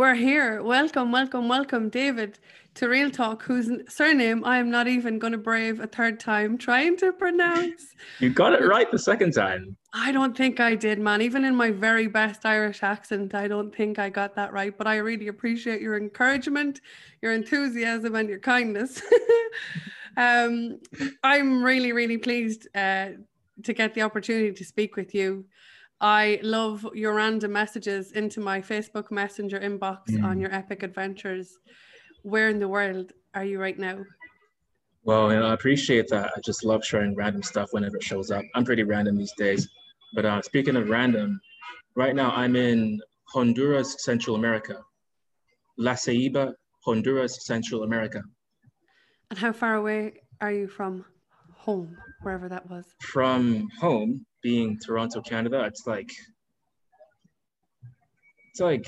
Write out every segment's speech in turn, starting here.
We're here. Welcome, welcome, welcome, David, to Real Talk, whose surname I am not even going to brave a third time trying to pronounce. You got it right the second time. I don't think I did, man. Even in my very best Irish accent, I don't think I got that right. But I really appreciate your encouragement, your enthusiasm, and your kindness. um, I'm really, really pleased uh, to get the opportunity to speak with you. I love your random messages into my Facebook Messenger inbox mm. on your epic adventures. Where in the world are you right now? Well, you know, I appreciate that. I just love sharing random stuff whenever it shows up. I'm pretty random these days. But uh, speaking of random, right now I'm in Honduras, Central America. La Ceiba, Honduras, Central America. And how far away are you from home, wherever that was? From home, being Toronto, Canada, it's like it's like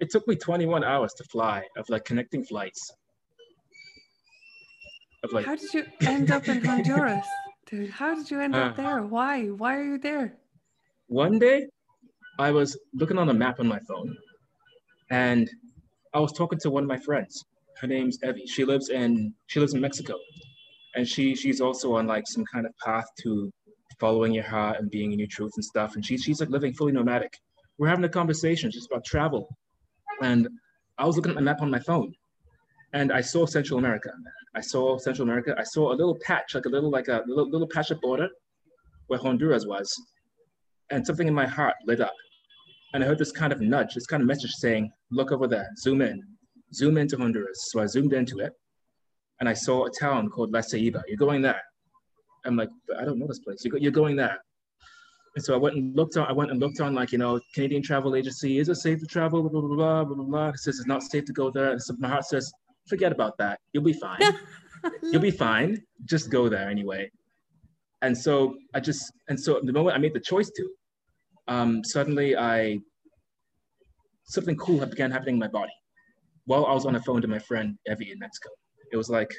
it took me 21 hours to fly of like connecting flights. Of like How did you end up in Honduras? Dude, how did you end uh, up there? Why? Why are you there? One day I was looking on a map on my phone and I was talking to one of my friends. Her name's Evie. She lives in she lives in Mexico and she she's also on like some kind of path to following your heart and being in your truth and stuff. And she's she's like living fully nomadic. We're having a conversation just about travel, and I was looking at the map on my phone, and I saw Central America. I saw Central America. I saw a little patch, like a little like a little, little patch of border, where Honduras was, and something in my heart lit up, and I heard this kind of nudge, this kind of message saying, "Look over there, zoom in, zoom into Honduras." So I zoomed into it, and I saw a town called La Ceiba. You're going there. I'm like, I don't know this place. You're going there. And so I went and looked on. I went and looked on, like you know, Canadian Travel Agency. Is it safe to travel? Blah blah blah blah blah blah. It says it's not safe to go there. And so my heart says, forget about that. You'll be fine. You'll be fine. Just go there anyway. And so I just and so the moment I made the choice to, um, suddenly I something cool began happening in my body while I was on the phone to my friend Evie in Mexico it was like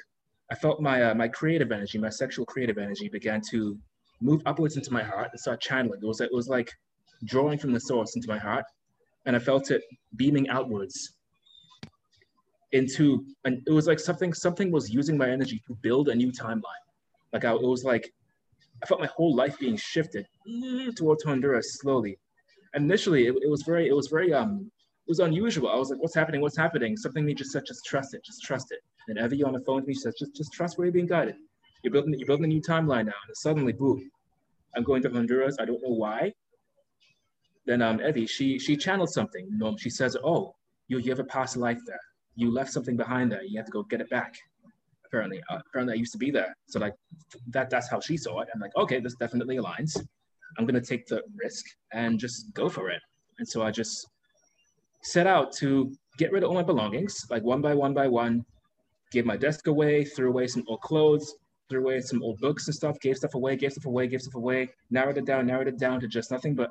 I felt my uh, my creative energy, my sexual creative energy, began to move upwards into my heart and start channeling. It was it was like drawing from the source into my heart, and I felt it beaming outwards into and it was like something something was using my energy to build a new timeline. Like I, it was like I felt my whole life being shifted towards Honduras slowly. Initially, it, it was very it was very um was unusual. I was like, "What's happening? What's happening?" Something me just said, "Just trust it. Just trust it." And Evie on the phone to me says, just, just trust where you're being guided. You're building, you're building a new timeline now. And suddenly, boom, I'm going to Honduras. I don't know why. Then um, Evie, she, she channeled something. She says, oh, you, you have a past life there. You left something behind there. You have to go get it back. Apparently, uh, apparently I used to be there. So like that, that's how she saw it. I'm like, okay, this definitely aligns. I'm gonna take the risk and just go for it. And so I just set out to get rid of all my belongings, like one by one by one, gave my desk away, threw away some old clothes, threw away some old books and stuff, gave stuff away, gave stuff away, gave stuff away, narrowed it down, narrowed it down to just nothing but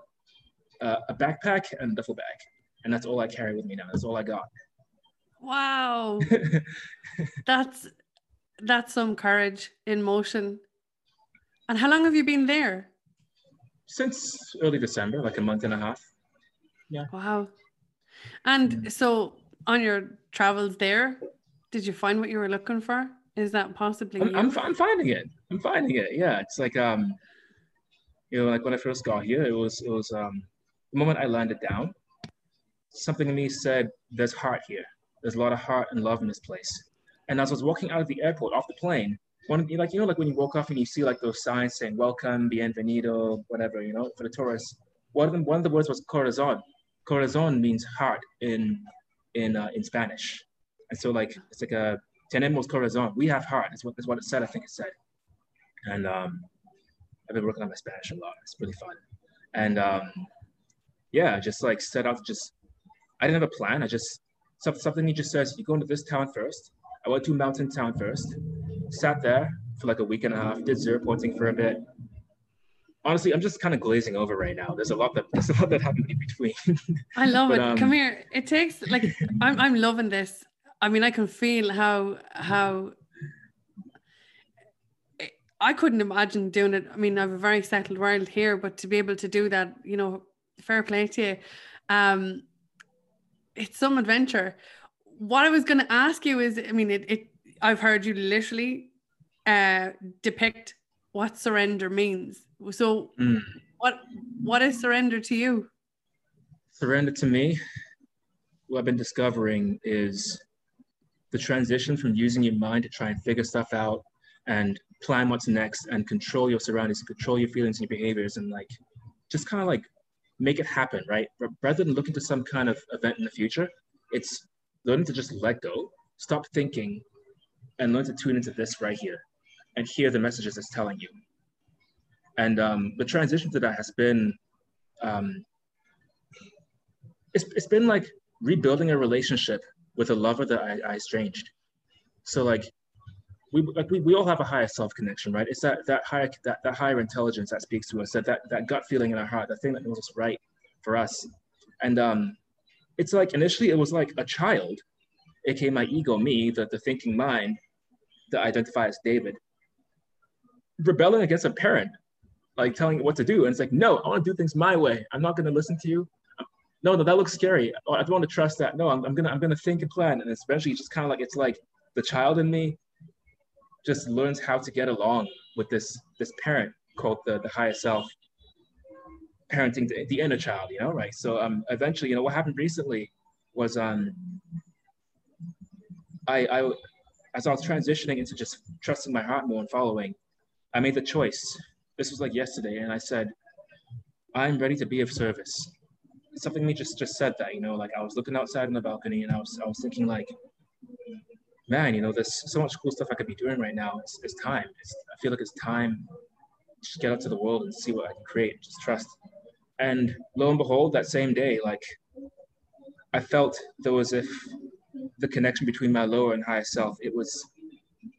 uh, a backpack and a duffel bag. And that's all I carry with me now. That's all I got. Wow. that's that's some courage in motion. And how long have you been there? Since early December, like a month and a half. Yeah. Wow. And so on your travels there, did you find what you were looking for? Is that possibly? I'm, I'm, I'm, finding it. I'm finding it. Yeah, it's like um, you know, like when I first got here, it was it was um, the moment I landed down, something in me said, "There's heart here. There's a lot of heart and love in this place." And as I was walking out of the airport, off the plane, one like you know, like when you walk off and you see like those signs saying "Welcome," "Bienvenido," whatever, you know, for the tourists. One of them, one of the words was "corazon." Corazon means heart in in uh, in Spanish. And so like it's like a tenemos corazon. We have heart. That's what that's what it said. I think it said. And um, I've been working on my Spanish a lot. It's really fun. And um, yeah, just like set out. Just I didn't have a plan. I just something he just says. You go into this town first. I went to mountain town first. Sat there for like a week and a half. Did zero pointing for a bit. Honestly, I'm just kind of glazing over right now. There's a lot that there's a lot that happened in between. I love but, it. Um, Come here. It takes like I'm I'm loving this. I mean, I can feel how how I couldn't imagine doing it. I mean, I have a very settled world here, but to be able to do that, you know, fair play to you. Um, it's some adventure. What I was going to ask you is, I mean, it, it I've heard you literally uh, depict what surrender means. So, mm. what what is surrender to you? Surrender to me, what I've been discovering is the transition from using your mind to try and figure stuff out and plan what's next and control your surroundings and control your feelings and your behaviors and like just kind of like make it happen, right? Rather than looking to some kind of event in the future, it's learning to just let go, stop thinking, and learn to tune into this right here and hear the messages it's telling you. And um, the transition to that has been, um, it's, it's been like rebuilding a relationship with a lover that I, I estranged. So like we like we, we all have a higher self connection, right? It's that that higher that, that higher intelligence that speaks to us, that, that that gut feeling in our heart, that thing that knows what's right for us. And um it's like initially it was like a child, aka my ego, me, the, the thinking mind that identify as David, rebelling against a parent, like telling it what to do. And it's like, no, I want to do things my way. I'm not gonna listen to you. No, no, that looks scary. Oh, I don't want to trust that. No, I'm, I'm gonna I'm gonna think and plan. And especially just kind of like it's like the child in me just learns how to get along with this this parent called the, the higher self parenting the, the inner child you know right so um eventually you know what happened recently was um I, I as I was transitioning into just trusting my heart more and following, I made the choice. This was like yesterday, and I said, I'm ready to be of service. Something me just just said that, you know, like I was looking outside on the balcony and I was I was thinking like, man, you know, there's so much cool stuff I could be doing right now. It's, it's time. It's, I feel like it's time to just get out to the world and see what I can create. Just trust. And lo and behold, that same day, like I felt there was if the connection between my lower and higher self. It was,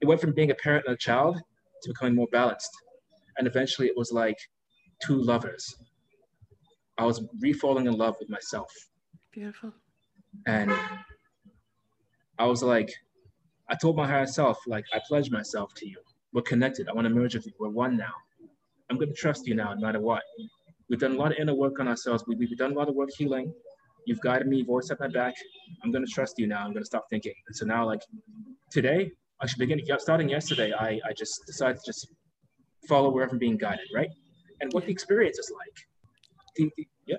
it went from being a parent and a child to becoming more balanced. And eventually it was like two lovers. I was refalling in love with myself. Beautiful. And I was like, I told my higher self, like, I pledge myself to you. We're connected. I want to merge with you. We're one now. I'm going to trust you now, no matter what. We've done a lot of inner work on ourselves. We, we've done a lot of work healing. You've guided me, voice at my back. I'm going to trust you now. I'm going to stop thinking. And so now, like today, I should begin. Starting yesterday, I, I just decided to just follow wherever I'm being guided, right? And what the experience is like. The, the, yeah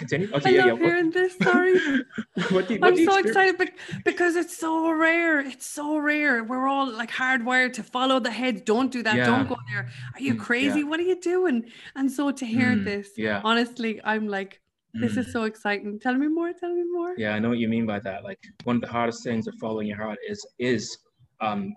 continue? Okay, I yeah, love yeah. hearing this. Sorry. what the, what I'm so excited because it's so rare. It's so rare. We're all like hardwired to follow the head. Don't do that. Yeah. Don't go there. Are you mm, crazy? Yeah. What are you doing? And so to hear mm, this, yeah. honestly, I'm like, this mm. is so exciting. Tell me more. Tell me more. Yeah, I know what you mean by that. Like one of the hardest things of following your heart is is um,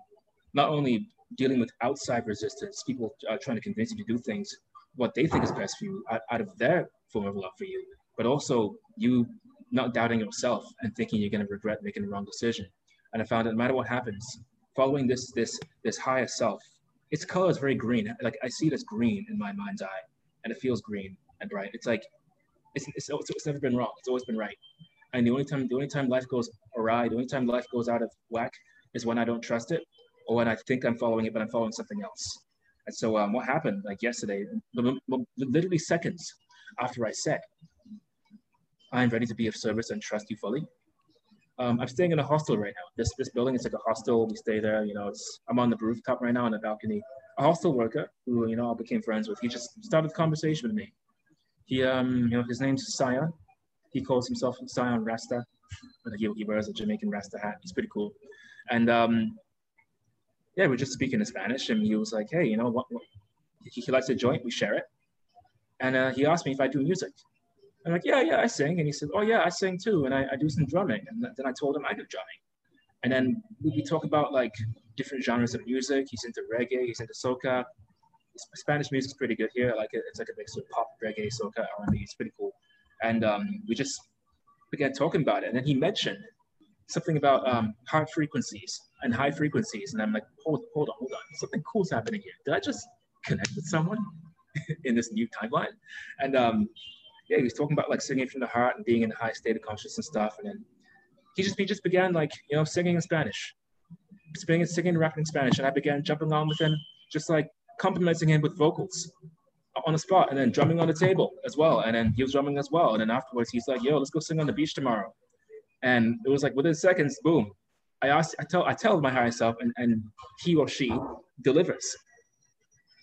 not only dealing with outside resistance, people are trying to convince you to do things what they think is best for you out, out of their form of love for you, but also you not doubting yourself and thinking you're going to regret making the wrong decision. And I found that no matter what happens, following this this this higher self, its color is very green. Like I see it as green in my mind's eye, and it feels green and bright. It's like it's, it's, it's never been wrong. It's always been right. And the only time the only time life goes awry, the only time life goes out of whack is when I don't trust it or when I think I'm following it, but I'm following something else. And so um, what happened like yesterday, literally seconds after I said, I'm ready to be of service and trust you fully. Um, I'm staying in a hostel right now. This this building is like a hostel. We stay there. You know, it's I'm on the rooftop right now on the balcony. A hostel worker who you know I became friends with. He just started a conversation with me. He, um, you know, his name's Sion. He calls himself Sion Rasta. He, he wears a Jamaican Rasta hat. He's pretty cool. And um, yeah, we're just speaking in Spanish, and he was like, "Hey, you know what? what? He, he, likes a joint. We share it." And uh, he asked me if I do music. I'm like, "Yeah, yeah, I sing." And he said, "Oh yeah, I sing too, and I, I do some drumming." And then I told him I do drumming. And then we, we talk about like different genres of music. He's into reggae. He's into soca. Spanish music is pretty good here. Like it's like a mix of pop, reggae, soca, R&B. It's pretty cool. And um, we just began talking about it. And then he mentioned something about um, high frequencies and high frequencies. And I'm like, hold, hold on, hold on. Something cool's happening here. Did I just connect with someone in this new timeline? And um, yeah, he was talking about like singing from the heart and being in a high state of consciousness and stuff. And then he just he just began like you know singing in Spanish, singing, singing, rapping in Spanish, and I began jumping on with him, just like complimenting him with vocals. on the spot and then drumming on the table as well. And then he was drumming as well. And then afterwards, he's like, yo, let's go sing on the beach tomorrow. And it was like within seconds, boom. I asked, I tell, I tell my higher self, and, and he or she delivers.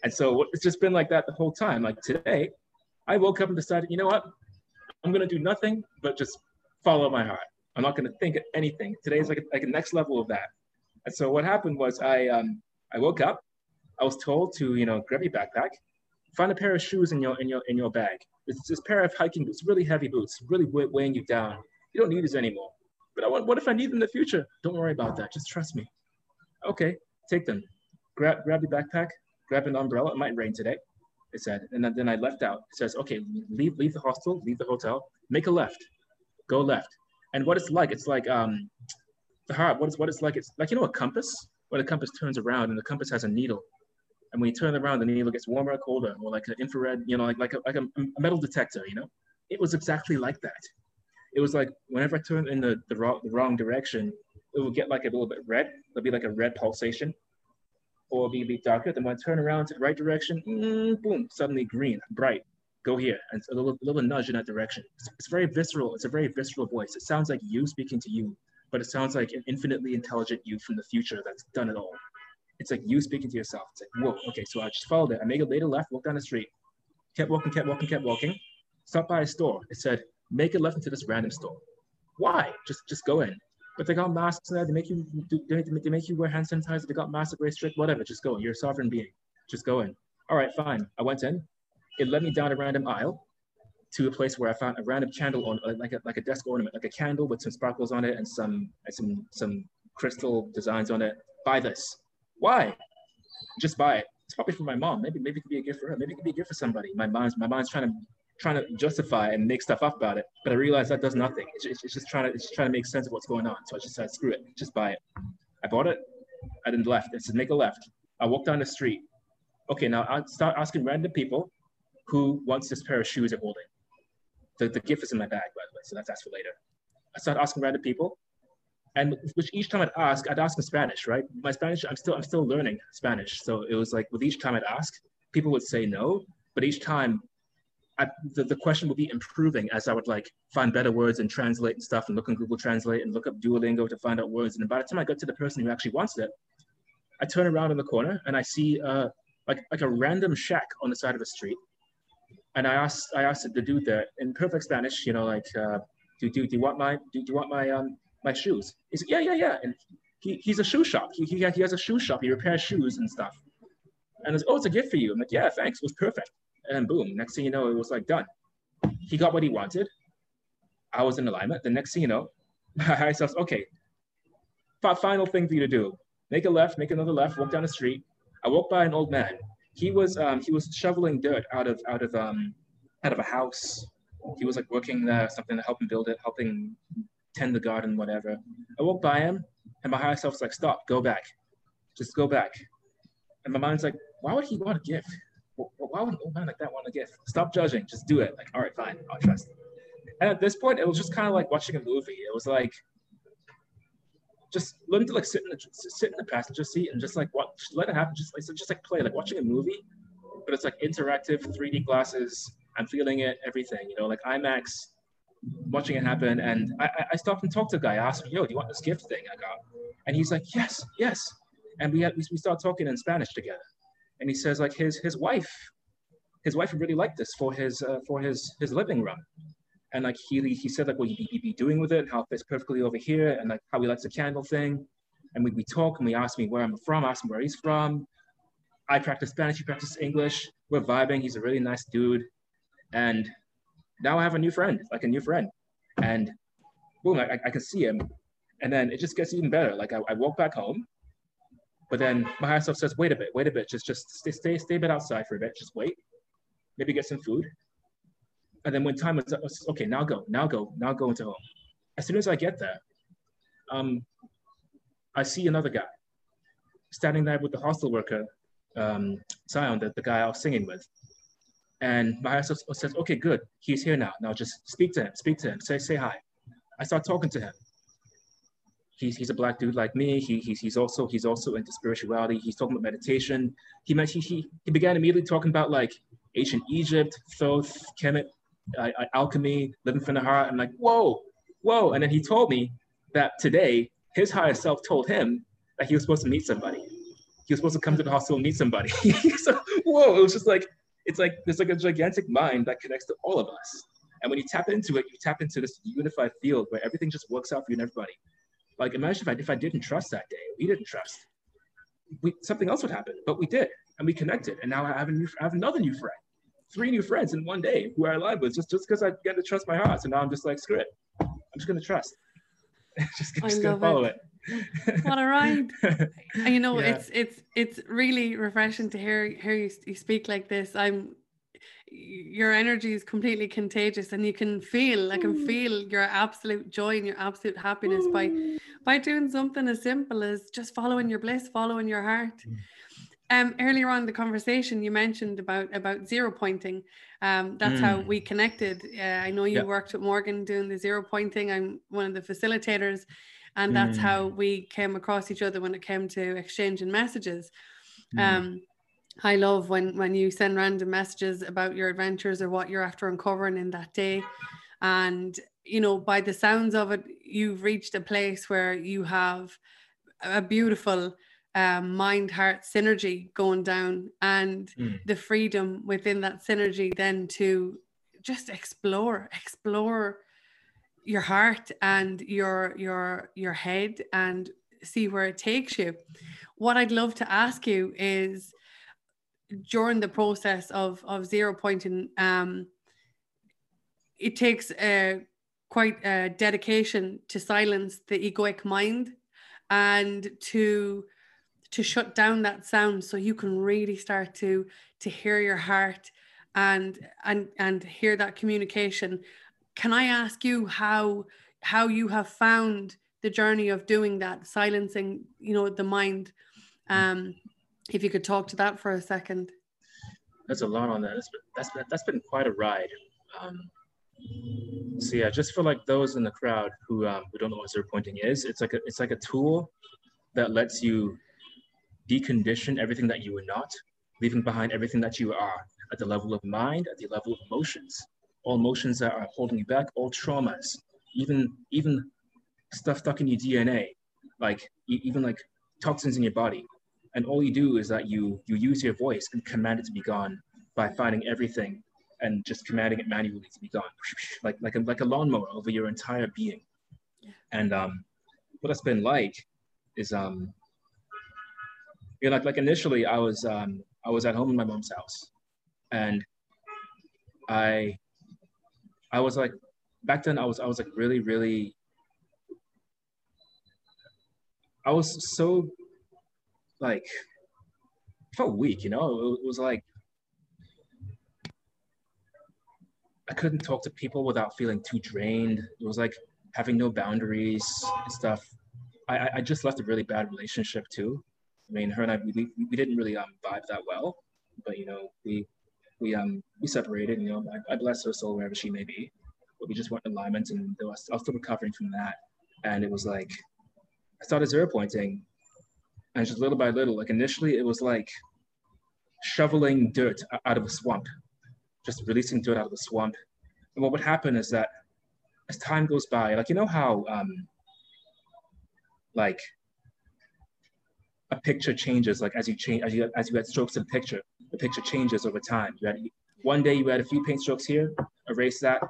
And so it's just been like that the whole time. Like today, I woke up and decided, you know what? I'm gonna do nothing but just follow my heart. I'm not gonna think of anything. Today is like a, like a next level of that. And so what happened was I um I woke up, I was told to you know grab your backpack, find a pair of shoes in your in your in your bag. It's this pair of hiking boots, really heavy boots, really weighing you down. You don't need these anymore. But I want, what if I need them in the future? Don't worry about that. Just trust me. Okay, take them. Grab grab your backpack, grab an umbrella. It might rain today. It said, and then, then I left out. It says, okay, leave leave the hostel, leave the hotel, make a left, go left. And what it's like, it's like um, the heart. What it's what it's like. It's like you know a compass, where the compass turns around and the compass has a needle and when you turn around, the needle gets warmer colder, or like an infrared, you know, like like a, like a, metal detector, you know. It was exactly like that. It was like whenever I turned in the, the, wrong, the wrong direction, it would get like a little bit red. There'll be like a red pulsation, or be a bit darker. Then when I turn around to the right direction, mm, boom, suddenly green, bright. Go here, and it's a little, little nudge in that direction. It's, it's very visceral. It's a very visceral voice. It sounds like you speaking to you, but it sounds like an infinitely intelligent you from the future that's done it all it's like you speaking to yourself. It's like, whoa, okay, so I just followed it. I made a later left, walked down the street, kept walking, kept walking, kept walking, stopped by a store. It said, make a left into this random store. Why? Just just go in. But they got masks there. They make you they, they make you wear hand sanitizer. They got masks very strict. Whatever. Just go. In. You're a sovereign being. Just go in. All right, fine. I went in. It led me down a random aisle to a place where I found a random candle on like a like a desk ornament, like a candle with some sparkles on it and some some some crystal designs on it. Buy this. Why? Just buy it. It's probably for my mom. Maybe maybe it could be a gift for her. Maybe it could be a gift for somebody. My mind's my mind's trying to trying to justify and make stuff up about it, but I realized that does nothing. It's, it's, just trying to it's just trying to make sense of what's going on. So I just said, screw it, just buy it. I bought it. I then left. It said make a left. I walked down the street. Okay, now I start asking random people who wants this pair of shoes they're holding. The, the gift is in my bag, by the way, so that's asked for later. I start asking random people and which each time I'd ask, I'd ask in Spanish, right? My Spanish, I'm still I'm still learning Spanish, so it was like with each time I'd ask, people would say no, but each time, I, the, the question would be improving as I would like find better words and translate and stuff, and look on Google Translate and look up Duolingo to find out words. And by the time I got to the person who actually wants it, I turn around in the corner and I see uh, like like a random shack on the side of the street, and I asked I asked the dude there in perfect Spanish, you know, like, uh, do, do, do you want my do, do you want my um my shoes. He said, yeah, yeah, yeah. And he, he's a shoe shop. He, he, he has a shoe shop. He repairs shoes and stuff. And was, oh, it's a gift for you. I'm like, yeah, thanks. It was perfect. And boom, next thing you know, it was like done. He got what he wanted. I was in alignment. The next thing you know, I said, okay, final thing for you to do. Make a left, make another left, walk down the street. I walked by an old man. He was um, he was shoveling dirt out of out of um, out of a house. He was like working there, something to help him build it, helping tend the garden, whatever. I walk by him, and my higher self's like, stop, go back. Just go back. And my mind's like, why would he want a Why would old man like that want a gift? Stop judging, just do it. Like, all right, fine, I'll trust. And at this point, it was just kind of like watching a movie. It was like, just learn to like sit in the sit in the passenger seat and just like just let it happen. Just like just like play, like watching a movie, but it's like interactive, 3D glasses. I'm feeling it, everything. You know, like IMAX watching it happen. And I, I stopped and talked to the guy. I asked him, yo, do you want this gift thing I got? And he's like, yes, yes. And we had, we, we started talking in Spanish together. And he says like his, his wife, his wife really like this for his, uh, for his, his living room. And like he, he said like what he'd, he'd be doing with it, how it fits perfectly over here, and like how he likes the candle thing. And we, we talk and we ask me where I'm from, ask him where he's from. I practice Spanish, he practices English. We're vibing. He's a really nice dude. And now I have a new friend, like a new friend. And boom, I, I can see him. And then it just gets even better. Like I, I walk back home, but then my higher self says, wait a bit, wait a bit, just just stay, stay, stay a bit outside for a bit, just wait, maybe get some food. And then when time was up, okay, now go, now go, now go into home. As soon as I get there, um, I see another guy standing there with the hostel worker, um, Zion, the, the guy I was singing with. And my says, okay, good. He's here now. Now just speak to him, speak to him, say, say hi. I start talking to him. He's, he's a black dude like me. He, he's, he's also he's also into spirituality. He's talking about meditation. He, he, he, he began immediately talking about like ancient Egypt, Thoth, Kemet, uh, alchemy, living from the heart. I'm like, whoa, whoa. And then he told me that today his higher self told him that he was supposed to meet somebody. He was supposed to come to the hospital and meet somebody. so, whoa, it was just like, it's like, there's like a gigantic mind that connects to all of us. And when you tap into it, you tap into this unified field where everything just works out for you and everybody. Like imagine if I, if I didn't trust that day, we didn't trust, we, something else would happen, but we did, and we connected. And now I have, a new, I have another new friend, three new friends in one day who I aligned with just just because I get to trust my heart. So now I'm just like, screw it, I'm just gonna trust. just, just gonna follow it. it. what a ride you know yeah. it's it's it's really refreshing to hear hear you, you speak like this i'm your energy is completely contagious and you can feel i can mm. feel your absolute joy and your absolute happiness by mm. by doing something as simple as just following your bliss following your heart mm. um earlier on the conversation you mentioned about about zero pointing um that's mm. how we connected uh, i know you worked with morgan doing the zero pointing i'm one of the facilitators and that's mm. how we came across each other when it came to exchanging messages mm. um I love when when you send random messages about your adventures or what you're after uncovering in that day. And you know, by the sounds of it, you've reached a place where you have a beautiful um, mind heart synergy going down and mm. the freedom within that synergy then to just explore explore your heart and your your your head and see where it takes you what i'd love to ask you is during the process of of zero pointing um it takes a quite a dedication to silence the egoic mind and to to shut down that sound so you can really start to to hear your heart and and and hear that communication. Can i ask you how how you have found the journey of doing that silencing you know the mind? Um if you could talk to that for a second. That's a lot on that. That's been, that's been, that's been quite a ride. Um, so yeah, just for like those in the crowd who um, who don't know what zero pointing is, it's like a it's like a tool that lets you decondition everything that you are not, leaving behind everything that you are at the level of mind, at the level of emotions, all emotions that are holding you back, all traumas, even even stuff stuck in your DNA, like even like toxins in your body, and all you do is that you you use your voice and command it to be gone by finding everything and just commanding it manually to be gone like like a, like a lawnmower over your entire being. And um what that's been like is um you know like like initially i was um i was at home in my mom's house and i i was like back then i was i was like really really i was so like felt weak, you know. It was like I couldn't talk to people without feeling too drained. It was like having no boundaries and stuff. I, I just left a really bad relationship too. I mean, her and I we, we didn't really um vibe that well, but you know we we um we separated. You know, I, I bless her soul wherever she may be, but we just weren't in alignment, and I was, I was still recovering from that. And it was like I started zero pointing, and just little by little, like initially it was like shoveling dirt out of a swamp, just releasing dirt out of the swamp. And what would happen is that as time goes by, like you know how um, like a picture changes, like as you change as you as you add strokes to the picture, the picture changes over time. You had one day you add a few paint strokes here, erase that.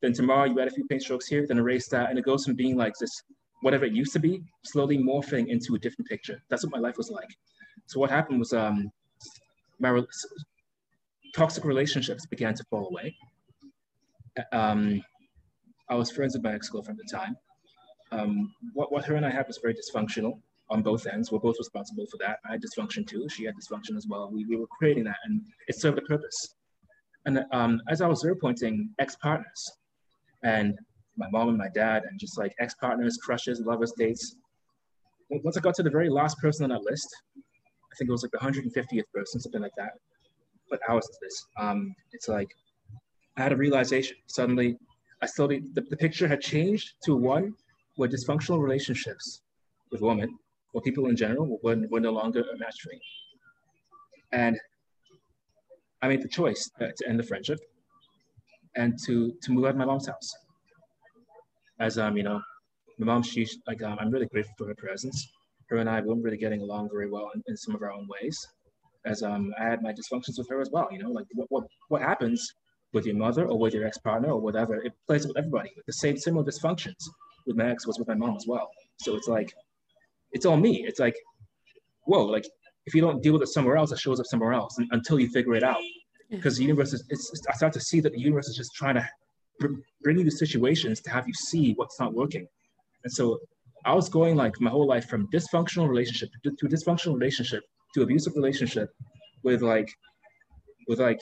Then tomorrow you add a few paint strokes here, then erase that, and it goes from being like this whatever it used to be, slowly morphing into a different picture. That's what my life was like. So what happened was um, my re toxic relationships began to fall away. Um, I was friends with my ex-girlfriend at the time. Um, what, what her and I had was very dysfunctional on both ends. We're both responsible for that. I had dysfunction too. She had dysfunction as well. We, we were creating that and it served a purpose. And um, as I was zero pointing ex-partners and my mom and my dad, and just like ex partners, crushes, lovers, dates. Once I got to the very last person on that list, I think it was like the 150th person, something like that. But hours is this? Um, it's like I had a realization. Suddenly, I still the, the picture had changed to one where dysfunctional relationships with women or people in general were, were no longer a match for me. And I made the choice uh, to end the friendship and to to move out of my mom's house. As um, you know, my mom, she's like um, I'm really grateful for her presence. Her and I weren't really getting along very well in, in some of our own ways. As um, I had my dysfunctions with her as well. You know, like what what what happens with your mother or with your ex-partner or whatever, it plays with everybody. The same similar dysfunctions with my ex was with my mom as well. So it's like, it's all me. It's like, whoa, like if you don't deal with it somewhere else, it shows up somewhere else until you figure it out. Because the universe is, it's, I start to see that the universe is just trying to bring you situations to have you see what's not working. And so I was going like my whole life from dysfunctional relationship to, to dysfunctional relationship to abusive relationship with like, with like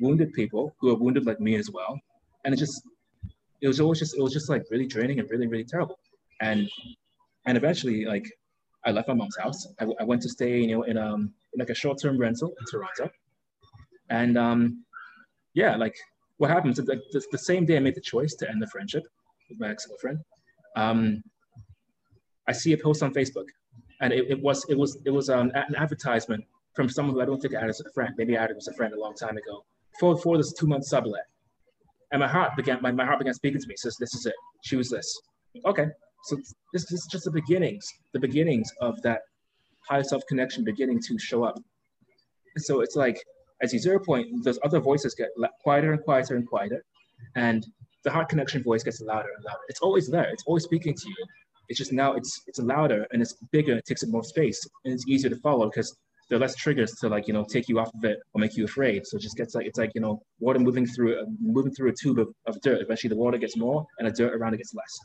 wounded people who are wounded like me as well. And it just, it was always just, it was just like really draining and really, really terrible. And, and eventually like I left my mom's house. I, I went to stay, you know, in, um, in like a short-term rental in Toronto. And um, yeah, like what happens, like the, the same day I made the choice to end the friendship with my ex-girlfriend, um, I see a post on Facebook and it, it was, it was, it was um, an advertisement from someone who I don't think I had as a friend. Maybe I had as a friend a long time ago for, for this two month sublet. And my heart began, my, my heart began speaking to me. Says, this is it. Choose this. Okay. So this, this is just the beginnings, the beginnings of that higher self connection beginning to show up. So it's like, as you zero point, those other voices get quieter and quieter and quieter. And the heart connection voice gets louder and louder. It's always there. It's always speaking to you. It's just now it's it's louder and it's bigger. It takes up more space and it's easier to follow because there are less triggers to like you know take you off of it or make you afraid. So it just gets like it's like you know water moving through moving through a tube of, of dirt. Eventually the water gets more and the dirt around it gets less.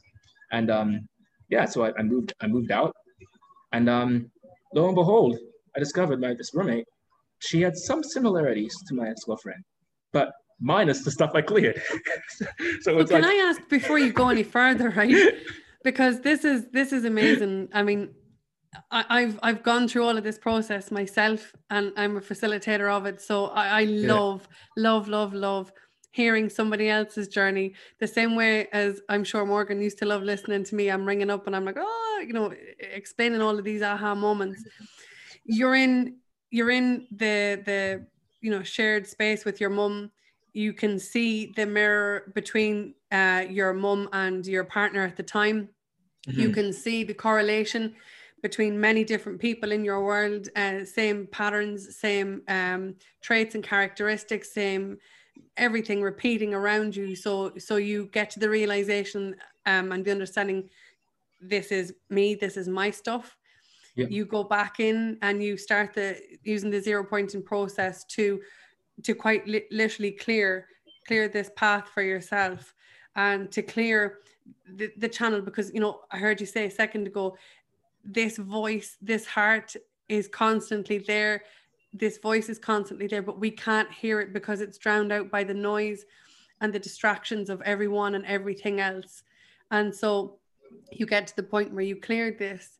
And um, yeah, so I, I, moved I moved out, and um, lo and behold, I discovered my this roommate. She had some similarities to my ex girlfriend, but minus the stuff I cleared. so well, can like... I ask before you go any further, right? because this is this is amazing. I mean, I, have I've gone through all of this process myself, and I'm a facilitator of it. So I, I love, yeah. love, love, love hearing somebody else's journey. The same way as I'm sure Morgan used to love listening to me. I'm ringing up and I'm like, oh, you know, explaining all of these aha moments. You're in you're in the the you know shared space with your mum. You can see the mirror between uh, your mum and your partner at the time. Mm-hmm. You can see the correlation between many different people in your world, uh, same patterns, same um, traits and characteristics, same everything repeating around you. So so you get to the realization um, and the understanding, this is me, this is my stuff. Yeah. You go back in and you start the using the zero pointing process to to quite li- literally clear clear this path for yourself and to clear the, the channel because you know I heard you say a second ago this voice, this heart is constantly there. This voice is constantly there, but we can't hear it because it's drowned out by the noise and the distractions of everyone and everything else. And so you get to the point where you clear this,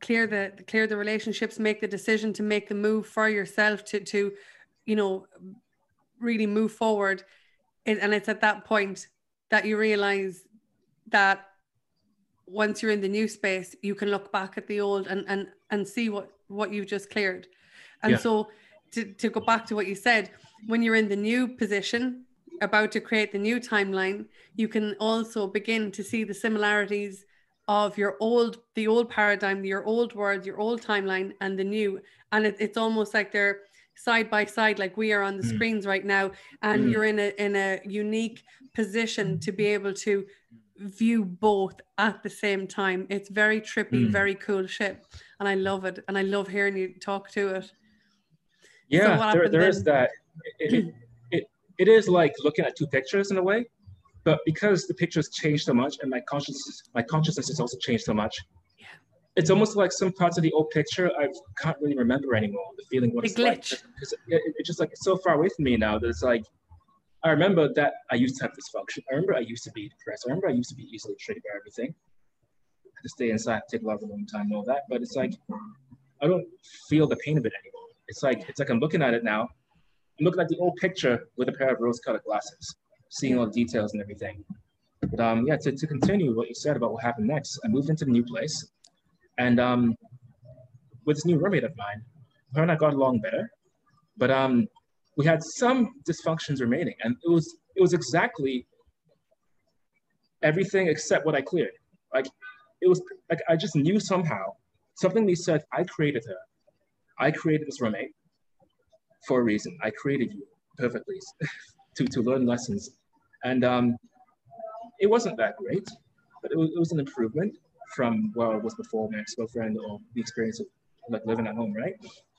clear the clear the relationships, make the decision to make the move for yourself to to, you know, really move forward. And it's at that point that you realize that once you're in the new space, you can look back at the old and and and see what what you've just cleared. And yeah. so to, to go back to what you said, when you're in the new position, about to create the new timeline, you can also begin to see the similarities of your old the old paradigm, your old world, your old timeline, and the new. And it, it's almost like they're side by side, like we are on the mm. screens right now, and mm. you're in a in a unique position to be able to view both at the same time. It's very trippy, mm. very cool shit, and I love it. And I love hearing you talk to it. Yeah, so there, there is that. It, it, it, it is like looking at two pictures in a way, but because the pictures changed so much, and my consciousness, my consciousness has also changed so much. Yeah. It's almost like some parts of the old picture I can't really remember anymore. The feeling what the it's glitch. like because it, it's just like it's so far away from me now that it's like I remember that I used to have this function. I remember I used to be depressed. I remember I used to be easily triggered by everything. I had to stay inside, take a lot of alone time, and all that. But it's like I don't feel the pain of it anymore. It's like it's like I'm looking at it now. I'm looking at the old picture with a pair of rose-colored glasses, seeing all the details and everything. But um, yeah, to, to continue what you said about what happened next, I moved into the new place, and um, with this new roommate of mine, her and I got along better. But um, we had some dysfunctions remaining, and it was it was exactly everything except what I cleared. Like it was like I just knew somehow something me said I created her. I created this roommate for a reason. I created you perfectly to, to learn lessons. And um, it wasn't that great, but it was, it was an improvement from where I was before my ex-girlfriend or the experience of like living at home, right?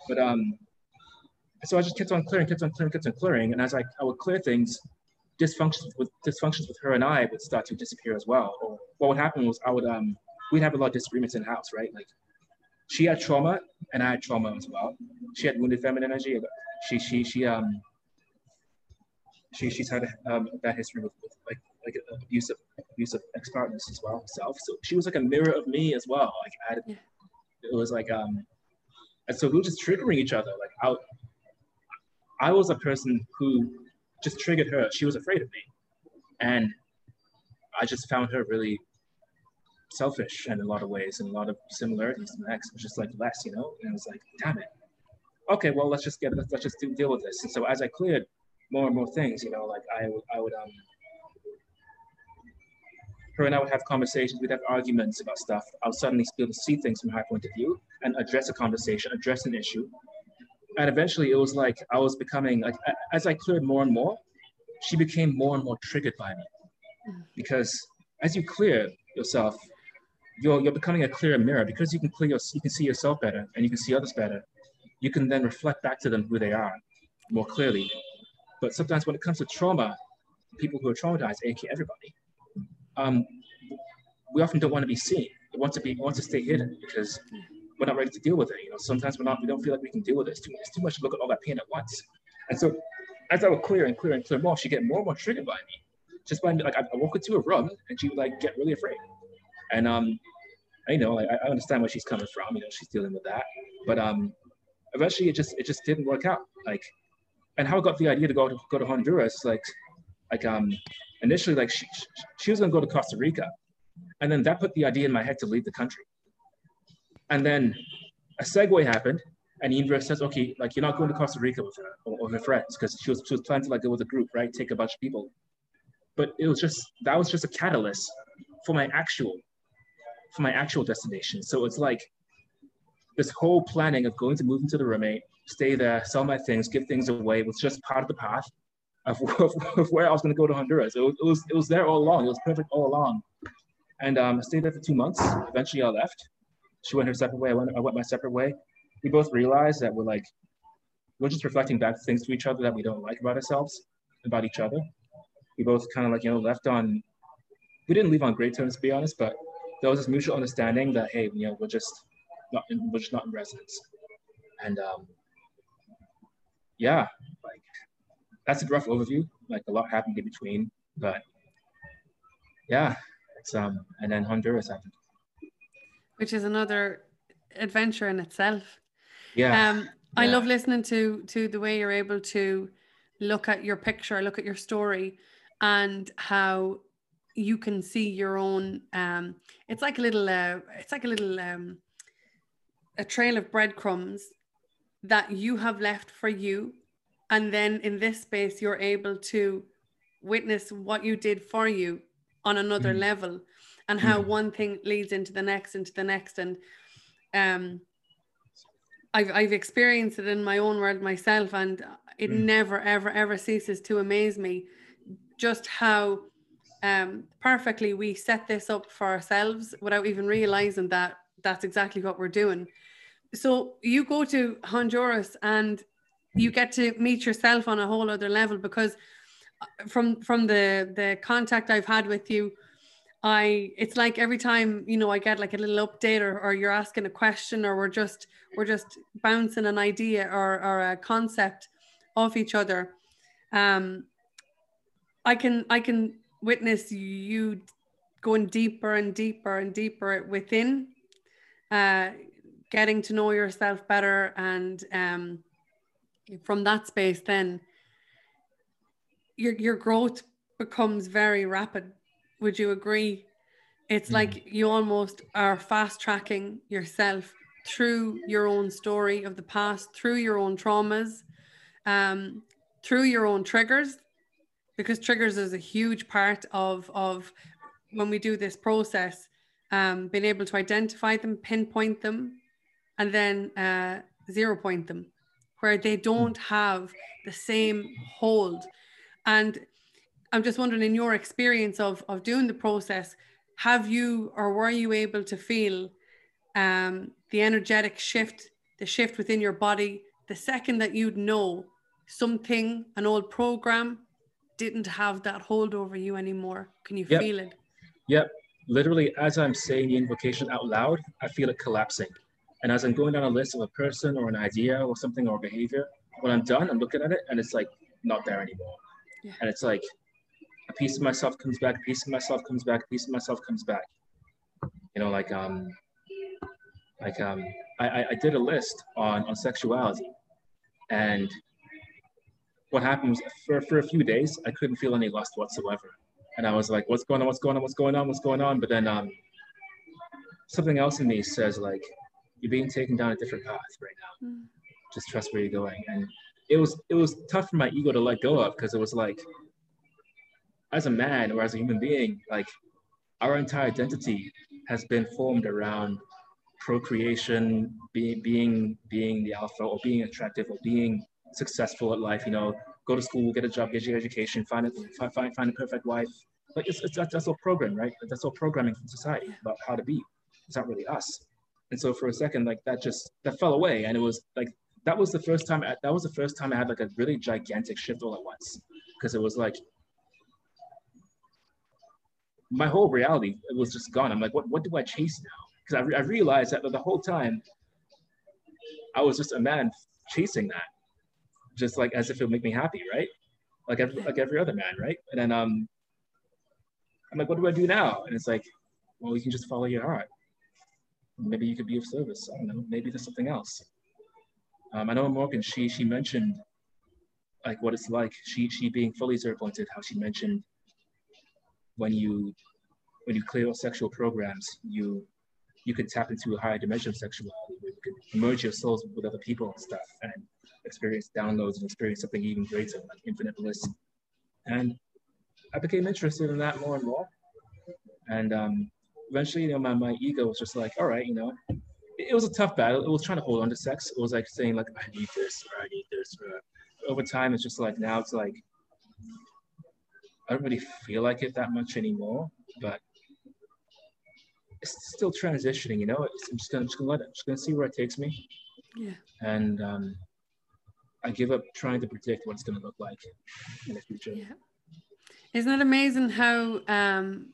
But um, so I just kept on clearing, kept on clearing, kept on clearing. And as I, I would clear things, dysfunctions with dysfunctions with her and I would start to disappear as well. Or what would happen was I would um we'd have a lot of disagreements in house, right? Like she had trauma and I had trauma as well. She had wounded feminine energy. She she she um she she's had a um, bad history with, with like like abusive abusive ex partners as well herself. So she was like a mirror of me as well. Like I had, it was like um and so we were just triggering each other. Like I I was a person who just triggered her. She was afraid of me. And I just found her really selfish in a lot of ways and a lot of similarities to ex. Was just like less, you know? And it was like, damn it. Okay, well, let's just get, let's, let's just do, deal with this. And so as I cleared more and more things, you know, like I would, I would, um, her and I would have conversations, we'd have arguments about stuff. I would suddenly be able to see things from her point of view and address a conversation, address an issue, and eventually it was like I was becoming like as I cleared more and more, she became more and more triggered by me. Because as you clear yourself, you're you're becoming a clearer mirror because you can clear your, you can see yourself better and you can see others better. You can then reflect back to them who they are more clearly. But sometimes when it comes to trauma, people who are traumatized, aka everybody, um, we often don't want to be seen. We want to be want to stay hidden because we're not ready to deal with it. You know, sometimes we're not, we don't feel like we can deal with it. It's too, it's too much to look at all that pain at once. And so as I would clear and clear and clear more, she get more and more triggered by me. Just by like I, walk into a room and she would like get really afraid. And um, I know I, I understand where she's coming from. You know, she's dealing with that. But um, eventually it just it just didn't work out. Like, and how I got the idea to go to go to Honduras, like, like um, initially like she she was gonna go to Costa Rica, and then that put the idea in my head to leave the country. And then a segue happened, and Indra says, okay, like you're not going to Costa Rica with her or, or her friends because she was she was planning to like go with a group, right? Take a bunch of people. But it was just that was just a catalyst for my actual for my actual destination. So it's like this whole planning of going to move into the roommate, stay there, sell my things, give things away was just part of the path of, of, of where I was going to go to Honduras. It was, it was it was there all along. It was perfect all along. And um, I stayed there for two months. Eventually, I left she went her separate way. I went, I went my separate way. We both realized that we're like, we're just reflecting back things to each other that we don't like about ourselves, about each other. We both kind of like, you know, left on, we didn't leave on great terms, to be honest, but there was this mutual understanding that, hey, you know, we're just not in, we're not in residence. And um, yeah, like that's a rough overview. Like a lot happened in between, but yeah, it's um, and then Honduras happened which is another adventure in itself. Yeah. Um, I love listening to to the way you're able to look at your picture, look at your story, and how you can see your own. Um, it's like a little. Uh, it's like a little. Um, a trail of breadcrumbs that you have left for you, and then in this space you're able to witness what you did for you on another mm. level and how mm. one thing leads into the next into the next and um I've I've experienced it in my own world myself and it mm. never ever ever ceases to amaze me just how um perfectly we set this up for ourselves without even realizing that that's exactly what we're doing so you go to Honduras and you get to meet yourself on a whole other level because uh, from from the the contact I've had with you I it's like every time you know I get like a little update or, or you're asking a question or we're just we're just bouncing an idea or, or a concept off each other. Um, I can I can witness you going deeper and deeper and deeper within, uh, getting to know yourself better, and um, from that space, then your your growth becomes very rapid would you agree? It's mm. like you almost are fast tracking yourself through your own story of the past, through your own traumas, um, through your own triggers, because triggers is a huge part of of when we do this process, um, being able to identify them, pinpoint them, and then uh, zero point them, where they don't have the same hold. And I'm just wondering, in your experience of of doing the process, have you or were you able to feel um, the energetic shift, the shift within your body, the second that you'd know something, an old program, didn't have that hold over you anymore? Can you yep. feel it? Yep. Literally, as I'm saying the invocation out loud, I feel it collapsing. And as I'm going down a list of a person or an idea or something or behavior, when I'm done, I'm looking at it and it's like not there anymore. Yeah. And it's like a piece of myself comes back, a piece of myself comes back, a piece of myself comes back. You know, like um, like um, I, I did a list on on sexuality, and what happened was for, for a few days I couldn't feel any lust whatsoever, and I was like, what's going on? What's going on? What's going on? What's going on? But then um, something else in me says like, you're being taken down a different path right now. Mm. Just trust where you're going, and it was it was tough for my ego to let go of because it was like as a man or as a human being, like our entire identity has been formed around procreation, being being being the alpha or being attractive or being successful at life. You know, go to school, get a job, get your education, find a find find a perfect wife. Like it's, it's that's all program, right? That's all programming from society about how to be. It's not really us. And so for a second, like that just that fell away, and it was like that was the first time. I, that was the first time I had like a really gigantic shift all at once, because it was like my whole reality was just gone. I'm like, what, what do I chase now? Because I, re- I realized that the whole time I was just a man chasing that, just like as if it would make me happy, right? Like every, like every other man, right? And then um, I'm like, what do I do now? And it's like, well, you can just follow your heart. Maybe you could be of service. I don't know. Maybe there's something else. Um, I know Morgan. She she mentioned like what it's like. She she being fully zero pointed. How she mentioned when you when you clear sexual programs, you you can tap into a higher dimension of sexuality where you can merge your souls with other people and stuff and experience downloads and experience something even greater, like infinite bliss. And I became interested in that more and more. And um, eventually, you know, my, my ego was just like, all right, you know, it, it, was a tough battle. It was trying to hold on to sex. It was like saying like, I need this or I need this. Or, over time, it's just like, now it's like, I don't really feel like it that much anymore, but it's still transitioning, you know. I'm just gonna, I'm just gonna let it. I'm just gonna see where it takes me. Yeah. And um, I give up trying to predict what it's gonna look like in the future. Yeah. Isn't it amazing how um,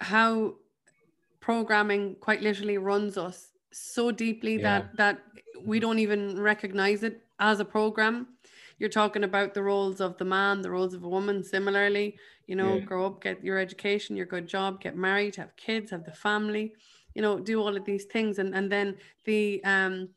how programming quite literally runs us so deeply yeah. that that we don't even recognize it as a program you're talking about the roles of the man, the roles of a woman. Similarly, you know, yeah. grow up, get your education, your good job, get married, have kids, have the family, you know, do all of these things, and and then the um,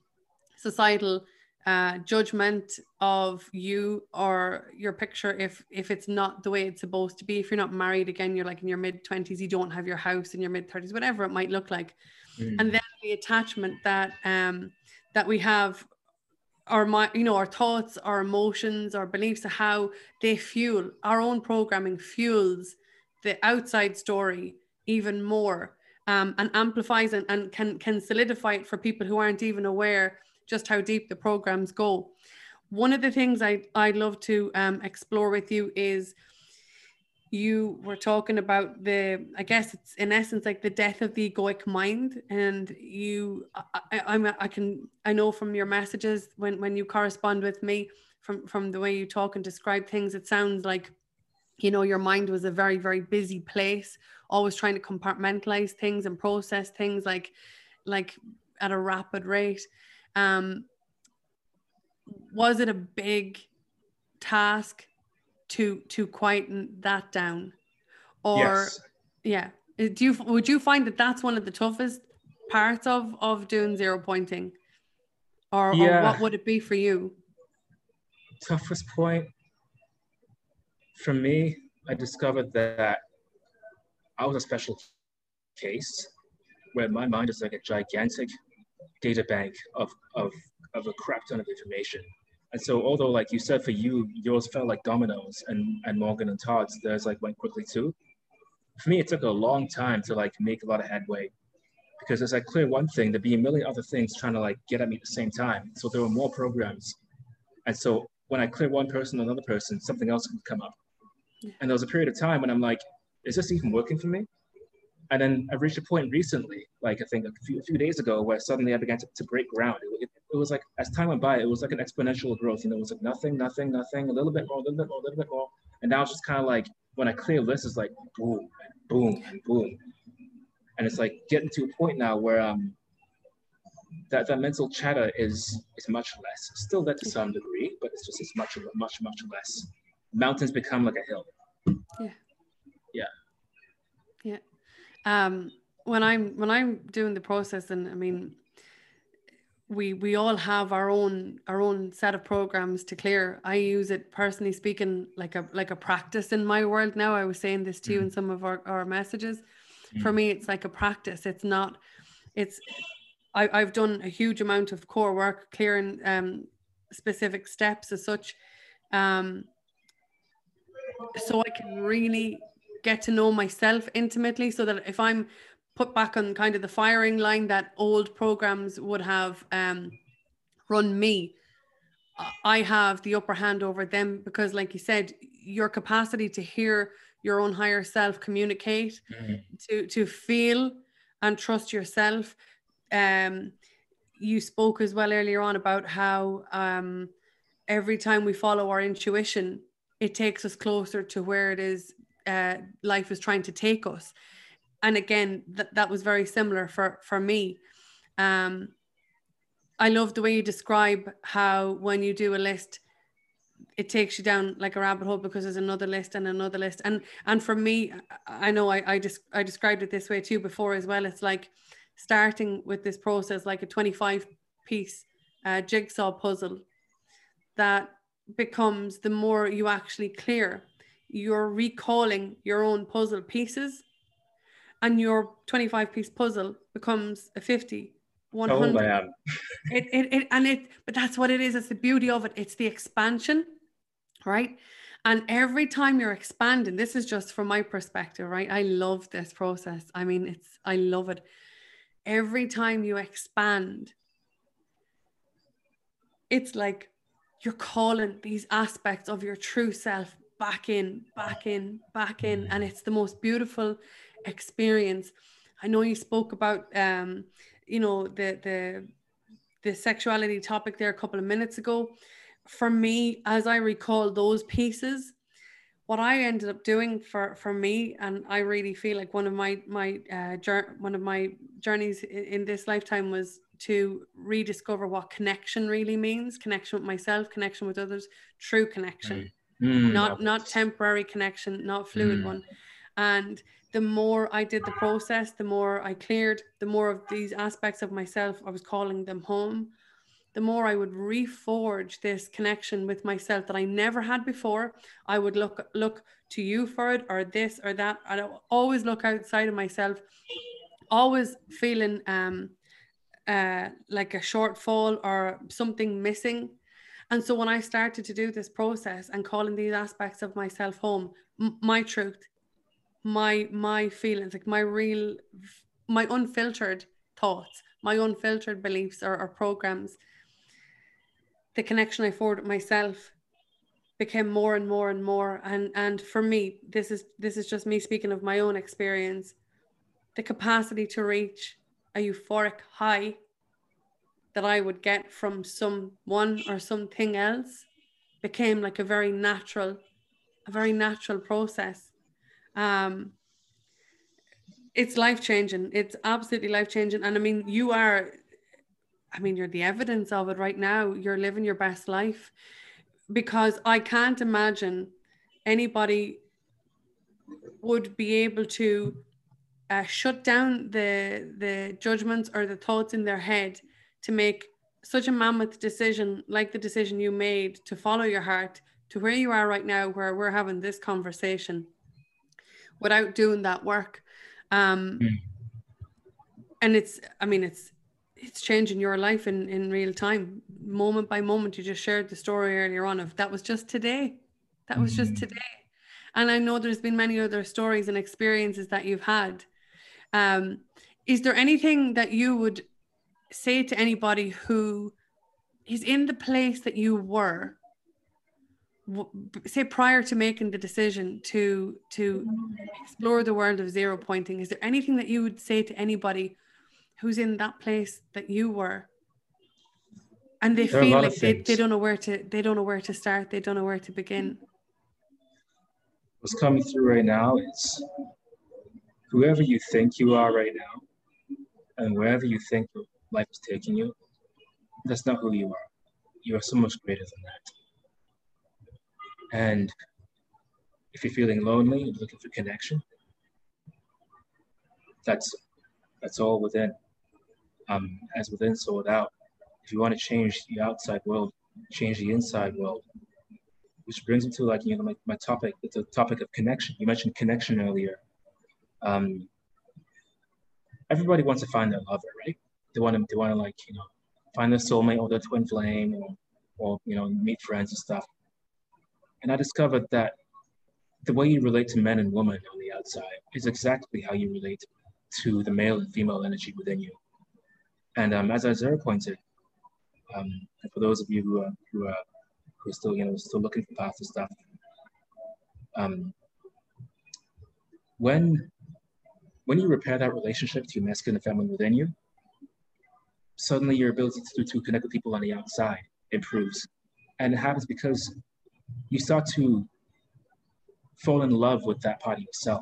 societal uh, judgment of you or your picture if if it's not the way it's supposed to be if you're not married again you're like in your mid 20s you don't have your house in your mid 30s whatever it might look like mm. and then the attachment that um that we have our my you know our thoughts our emotions our beliefs how they fuel our own programming fuels the outside story even more um, and amplifies and, and can can solidify it for people who aren't even aware just how deep the programs go. One of the things I, i'd love to um, explore with you is you were talking about the i guess it's in essence like the death of the egoic mind and you I, i'm i can i know from your messages when when you correspond with me from from the way you talk and describe things it sounds like you know your mind was a very very busy place always trying to compartmentalize things and process things like like at a rapid rate um was it a big task to to quieten that down or yes. yeah do you would you find that that's one of the toughest parts of of doing zero pointing or, yeah. or what would it be for you toughest point for me i discovered that i was a special case where my mind is like a gigantic data bank of of of a crap ton of information And so although like you said for you, yours felt like dominoes and, and Morgan and Todd's, theirs like went quickly too. For me, it took a long time to like make a lot of headway because as I clear one thing, there'd be a million other things trying to like get at me at the same time. So there were more programs. And so when I clear one person, another person, something else would come up. And there was a period of time when I'm like, is this even working for me? And then I reached a point recently, like I think a few, a few days ago, where suddenly I began to, to break ground. It, it, it, was like, as time went by, it was like an exponential growth. You know, it was like nothing, nothing, nothing, a little bit more, a little bit more, a little bit more. And now it's just kind of like, when I clear this, it's like boom, and boom, and boom. And it's like getting to a point now where um, that, that mental chatter is is much less. Still there to some degree, but it's just it's much much much less. Mountains become like a hill. Yeah. Yeah. Um, when I'm when I'm doing the process, and I mean, we we all have our own our own set of programs to clear. I use it personally speaking like a like a practice in my world now. I was saying this to you mm. in some of our, our messages. Mm. For me, it's like a practice. It's not. It's I, I've done a huge amount of core work, clearing um, specific steps as such. Um, so I can really get to know myself intimately so that if I'm put back on kind of the firing line that old programs would have um, run me, I have the upper hand over them because, like you said, your capacity to hear your own higher self communicate, mm-hmm. to to feel and trust yourself. Um, you spoke as well earlier on about how um, every time we follow our intuition, it takes us closer to where it is uh, life is trying to take us. And again, th- that was very similar for for me. Um, I love the way you describe how when you do a list, it takes you down like a rabbit hole because there's another list and another list. And and for me, I know I I just I described it this way too before as well. It's like starting with this process like a 25 piece uh, jigsaw puzzle that becomes the more you actually clear you're recalling your own puzzle pieces and your 25 piece puzzle becomes a 50 100 oh, man. it, it, it and it but that's what it is. It's the beauty of it. It's the expansion right? And every time you're expanding this is just from my perspective right? I love this process. I mean it's i love it. Every time you expand it's like you're calling these aspects of your true self back in, back in, back in. And it's the most beautiful experience. I know you spoke about um, you know, the the the sexuality topic there a couple of minutes ago. For me, as I recall those pieces, what I ended up doing for for me, and I really feel like one of my my uh, one of my journeys in, in this lifetime was to rediscover what connection really means connection with myself connection with others true connection mm. Not not temporary connection not fluid mm. one and the more i did the process the more i cleared the more of these aspects of myself i was calling them home the more i would reforge this connection with myself that i never had before i would look look to you for it or this or that i always look outside of myself always feeling um uh, like a shortfall or something missing. And so when I started to do this process and calling these aspects of myself home, m- my truth, my my feelings, like my real, my unfiltered thoughts, my unfiltered beliefs or, or programs, the connection I with myself became more and more and more. And and for me, this is this is just me speaking of my own experience. The capacity to reach a euphoric high that I would get from someone or something else became like a very natural, a very natural process. Um, it's life changing. It's absolutely life changing. And I mean, you are, I mean, you're the evidence of it right now. You're living your best life because I can't imagine anybody would be able to uh, shut down the the judgments or the thoughts in their head to make such a mammoth decision like the decision you made to follow your heart to where you are right now where we're having this conversation without doing that work. Um mm. and it's i mean it's it's changing your life in in real time. Moment by moment you just shared the story earlier on of that was just today. That was just mm-hmm. today. And i know there's been many other stories and experiences that you've had. Um, is there anything that you would say to anybody who is in the place that you were say prior to making the decision to to explore the world of zero pointing is there anything that you would say to anybody who's in that place that you were? And they there feel like they, they don't know where to they don't know where to start they don't know where to begin. What's coming through right now is whoever you think you are right now and wherever you think your life is taking you that's not who you are you are so much greater than that and if you're feeling lonely and looking for connection that's that's all within um, as within, so without. If you want to change the outside world, change the inside world. Which brings me to like you know my, my topic, the topic of connection. You mentioned connection earlier. Um, everybody wants to find their lover, right? They want to they want to like you know find their soulmate or their twin flame or or you know meet friends and stuff. And I discovered that the way you relate to men and women on the outside is exactly how you relate to the male and female energy within you. And um, as Isaiah pointed, um, for those of you who are, who are who are still you know still looking for paths and stuff, um, when when you repair that relationship to your masculine and feminine within you, suddenly your ability to, to connect with people on the outside improves, and it happens because you start to fall in love with that part of yourself.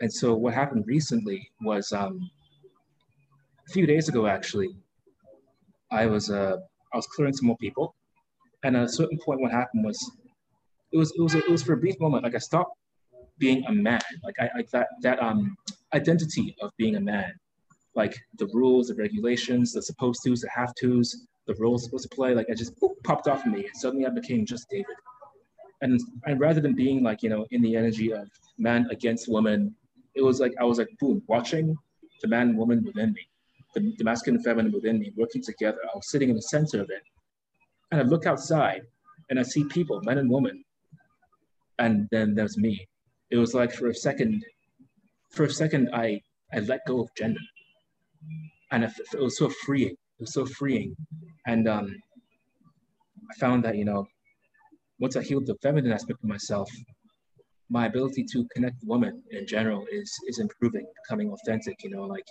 And so what happened recently was um, a few days ago, actually, I was uh, I was clearing some more people, and at a certain point, what happened was, it was it was it was for a brief moment. Like I stopped being a man. Like I, I that that um identity of being a man, like the rules, the regulations, the supposed tos, the have tos, the roles supposed to play. Like I just boop, popped off of me, and suddenly I became just David. And and rather than being like you know in the energy of man against woman, it was like I was like boom, watching the man and woman within me the, the masculine and feminine within me working together. I was sitting in the center of it. And I look outside and I see people, men and women. And then there's me. It was like for a second, for a second, I, I let go of gender. And it, was so freeing. It was so freeing. And um, I found that, you know, once I healed the feminine aspect of myself, my ability to connect with women in general is is improving, becoming authentic. You know, like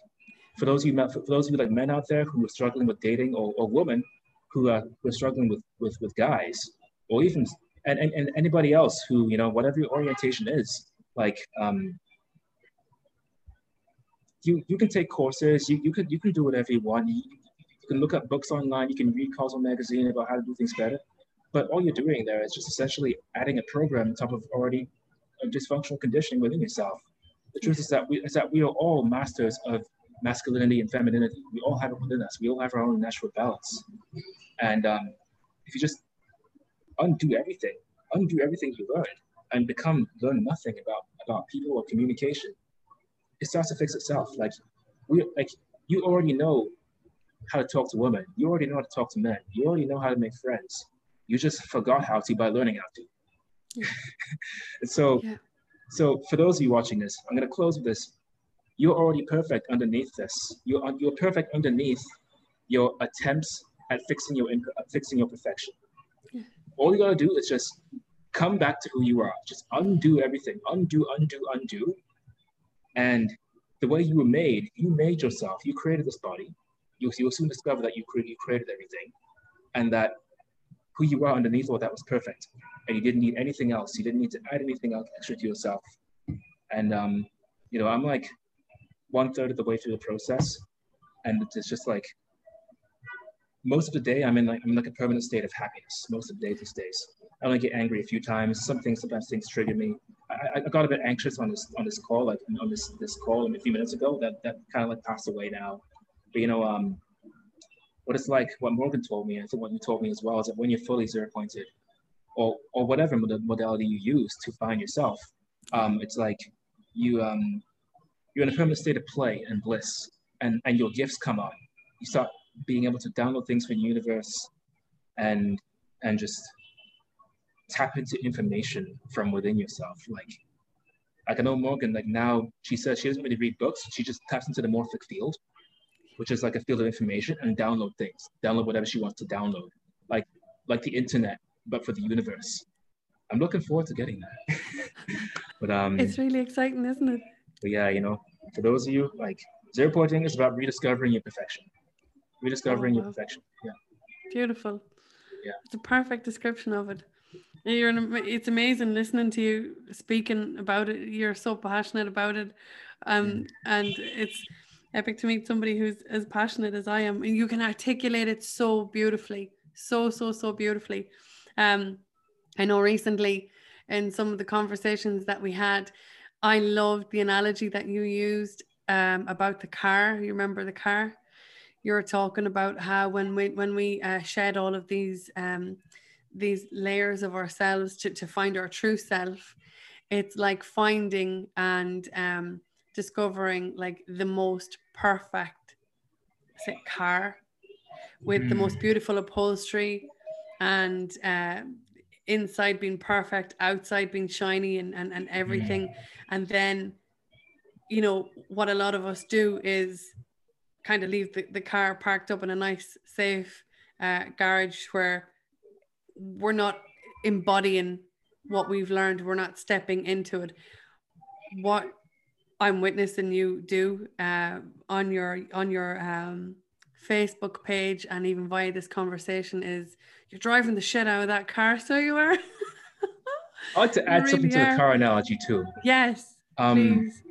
for those of you for those of you like men out there who are struggling with dating or, or women who are who are struggling with with with guys or even and, and, and anybody else who you know whatever your orientation is like um you you can take courses you, you can you can do whatever you want you, you can look up books online you can read Cosmo magazine about how to do things better but all you're doing there is just essentially adding a program on top of already dysfunctional conditioning within yourself the truth is that we is that we are all masters of masculinity and femininity. We all have it within us. We all have our own natural balance. And um, if you just undo everything, undo everything you learned, and become learn nothing about about people or communication, it starts to fix itself. Like we like you already know how to talk to women. You already know how to talk to men. You already know how to make friends. You just forgot how to by learning how to. Yeah. so, yeah. so for those of you watching this, I'm gonna close with this you're already perfect underneath this. You're, you're perfect underneath your attempts at fixing your, uh, fixing your perfection. All you gotta do is just come back to who you are. Just undo everything, undo, undo, undo. And the way you were made, you made yourself, you created this body. You'll, you'll soon discover that you, cre- you created everything and that who you are underneath all that was perfect. And you didn't need anything else. You didn't need to add anything else extra to yourself. And, um, you know, I'm like, one third of the way through the process, and it's just like most of the day I'm in like I'm in like a permanent state of happiness most of the day these days. I only get angry a few times. Some things sometimes things trigger me. I, I got a bit anxious on this on this call, like on this this call a few minutes ago. That that kind of like passed away now. But you know, um, what it's like, what Morgan told me, I think what you told me as well, is that when you're fully zero pointed, or or whatever modality you use to find yourself, um, it's like you um you're in a permanent state of play and bliss, and, and your gifts come up. you start being able to download things from the universe and and just tap into information from within yourself. Like like I know Morgan, like now she says she doesn't really read books. She just taps into the morphic field, which is like a field of information and download things, download whatever she wants to download, like like the internet, but for the universe. I'm looking forward to getting that. but um, it's really exciting, isn't it? But yeah, you know, for those of you like zero pointing is about rediscovering your perfection, rediscovering oh, wow. your perfection. Yeah. Beautiful. Yeah. It's a perfect description of it. You're an, it's amazing listening to you speaking about it. You're so passionate about it, um, and it's epic to meet somebody who's as passionate as I am. And you can articulate it so beautifully, so so so beautifully. Um, I know recently in some of the conversations that we had, I loved the analogy that you used um, about the car. You remember the car? You were talking about how when we when we uh, shed all of these um, these layers of ourselves to, to find our true self it's like finding and um, discovering like the most perfect say, car with mm. the most mm. beautiful upholstery and uh, inside being perfect outside being shiny and, and, and everything mm. and then you know what a lot of us do is kind of leave the, the car parked up in a nice safe uh, garage where we're not embodying what we've learned. We're not stepping into it. What i'm witnessing you do uh, on your on your um, facebook page and even via this conversation is you're driving the shit out of that car so you are. I'd like to add really something to the car analogy too. Yes um, please.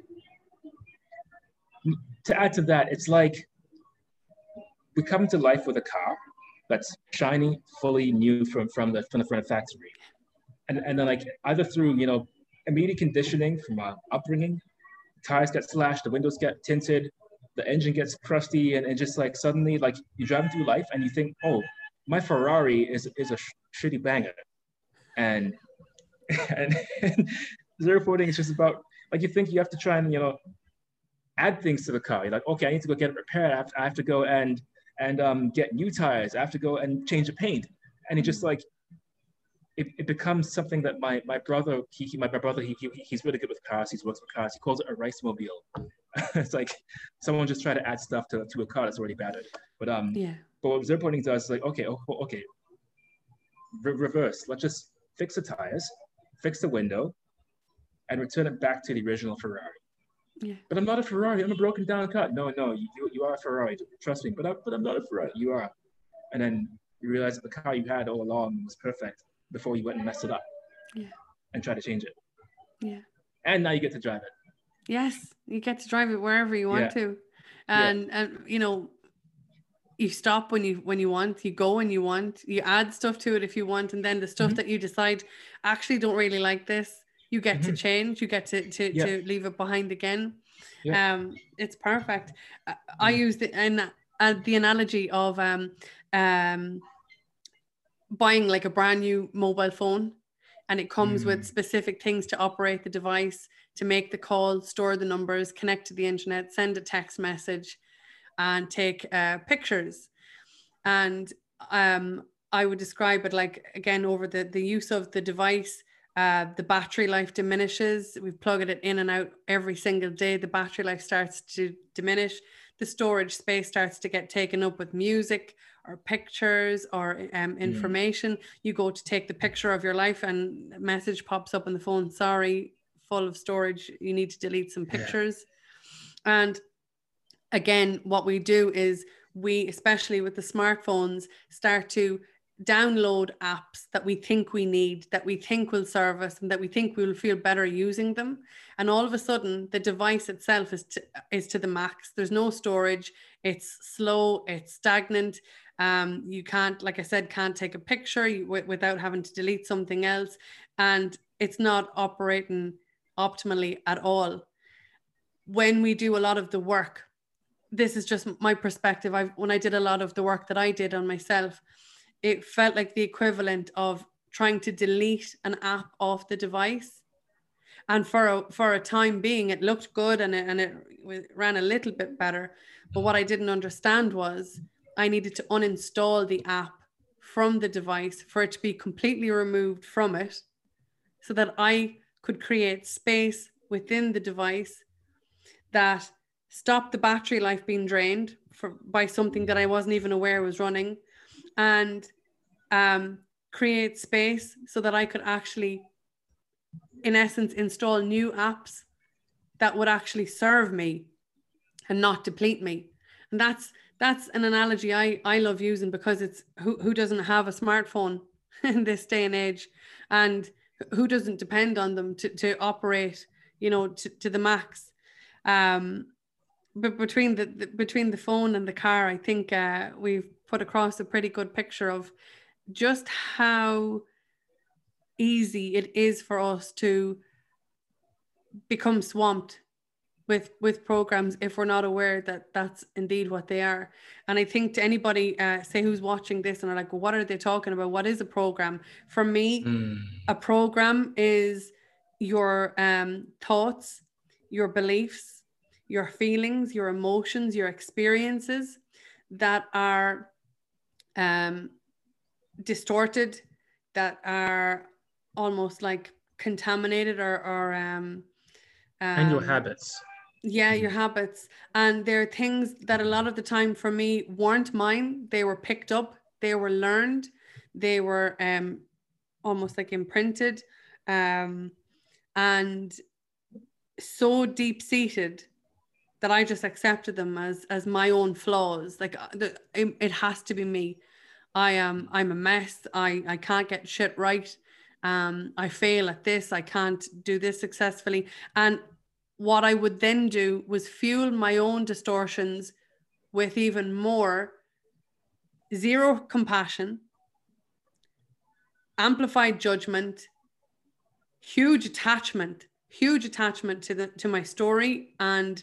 to add to that it's like we come to life with a car that's shiny, fully new from, from the from the front factory. And, and then like either through, you know, immediate conditioning from uh, upbringing, tires get slashed, the windows get tinted, the engine gets crusty, and, and just like suddenly like you're driving through life and you think, oh, my Ferrari is is a sh- shitty banger. And and, and zero pointing is just about like you think you have to try and you know add things to the car. You're like, okay, I need to go get it repaired. I have to, I have to go and and um, get new tires. I have to go and change the paint. And it just like, it, it becomes something that my, my brother, he, he my brother, he, he, he's really good with cars. He works with cars. He calls it a rice mobile. it's like someone just try to add stuff to, to a car that's already battered. But um, yeah. But what zero pointing does is like, okay, oh, okay, Re- reverse. Let's just fix the tires, fix the window, and return it back to the original Ferrari. Yeah. But I'm not a Ferrari. I'm a broken down car. No, no, you, you are a Ferrari. Trust me. But, I, but I'm not a Ferrari. You are. And then you realize that the car you had all along was perfect before you went and messed it up. Yeah. And try to change it. Yeah. And now you get to drive it. Yes, you get to drive it wherever you want yeah. to, and yeah. and you know, you stop when you when you want, you go when you want, you add stuff to it if you want, and then the stuff mm-hmm. that you decide actually don't really like this you get mm-hmm. to change you get to to, yeah. to leave it behind again yeah. um it's perfect i mm. use the and uh, the analogy of um um buying like a brand new mobile phone and it comes mm. with specific things to operate the device to make the call store the numbers connect to the internet send a text message and take uh, pictures and um i would describe it like again over the the use of the device uh, the battery life diminishes. We've plugged it in and out every single day. The battery life starts to diminish. The storage space starts to get taken up with music or pictures or um, information. Mm. You go to take the picture of your life, and a message pops up on the phone. Sorry, full of storage. You need to delete some pictures. Yeah. And again, what we do is we, especially with the smartphones, start to download apps that we think we need, that we think will serve us, and that we think we'll feel better using them. And all of a sudden, the device itself is to, is to the max. There's no storage. It's slow. It's stagnant. Um, you can't, like I said, can't take a picture without having to delete something else, and it's not operating optimally at all. When we do a lot of the work, this is just my perspective. I when I did a lot of the work that I did on myself it felt like the equivalent of trying to delete an app off the device and for a, for a time being, it looked good and it, and it ran a little bit better. But what I didn't understand was I needed to uninstall the app from the device for it to be completely removed from it so that I could create space within the device that stopped the battery life being drained for, by something that I wasn't even aware was running and um, create space so that I could actually, in essence, install new apps that would actually serve me and not deplete me. And that's that's an analogy I, I love using because it's who, who doesn't have a smartphone in this day and age and who doesn't depend on them to, to operate, you know, to, to the max. Um, but between the, the, between the phone and the car, I think uh, we've put across a pretty good picture of just how easy it is for us to become swamped with with programs if we're not aware that that's indeed what they are. And i think to anybody uh, say who's watching this and are like well, what are they talking about? What is a program? For me mm. a program is your um, thoughts your beliefs your feelings your emotions your experiences that are um, distorted that are almost like contaminated or, or um, um, and your um, habits. Yeah your habits. And there are things that a lot of the time for me weren't mine. They were picked up. They were learned. They were um almost like imprinted. Um and so deep seated that i just accepted them as as my own flaws. Like uh, it has to be me i am i'm a mess. I i can't get shit right. Um i fail at this. I can't do this successfully. And what I would then do was fuel my own distortions with even more zero compassion, amplified judgment, huge attachment, huge attachment to the to my story and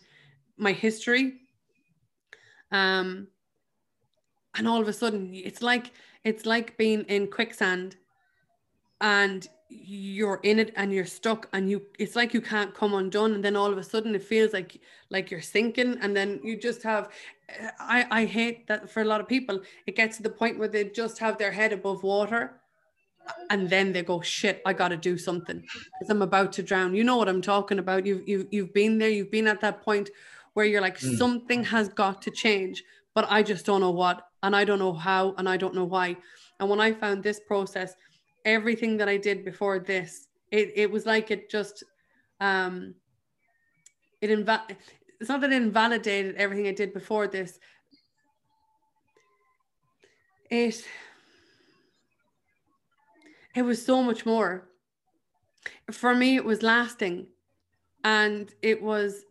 my history. Um, and all of a sudden, it's like it's like being in quicksand, and you're in it and you're stuck and you it's like you can't come undone. And then all of a sudden it feels like like you're sinking. And then you just have i i hate that for a lot of people it gets to the point where they just have their head above water and then they go shit i got to do something. Because i'm about to drown. You know what i'm talking about. You've you've, you've been there. You've been at that point where you're like mm. something has got to change but i just don't know what and i don't know how and i don't know why and when i found this process everything that I did before this. It it was like it just um it inv- it's not that it invalidated everything I did before this. It it was so much more. For me, it was lasting. And it was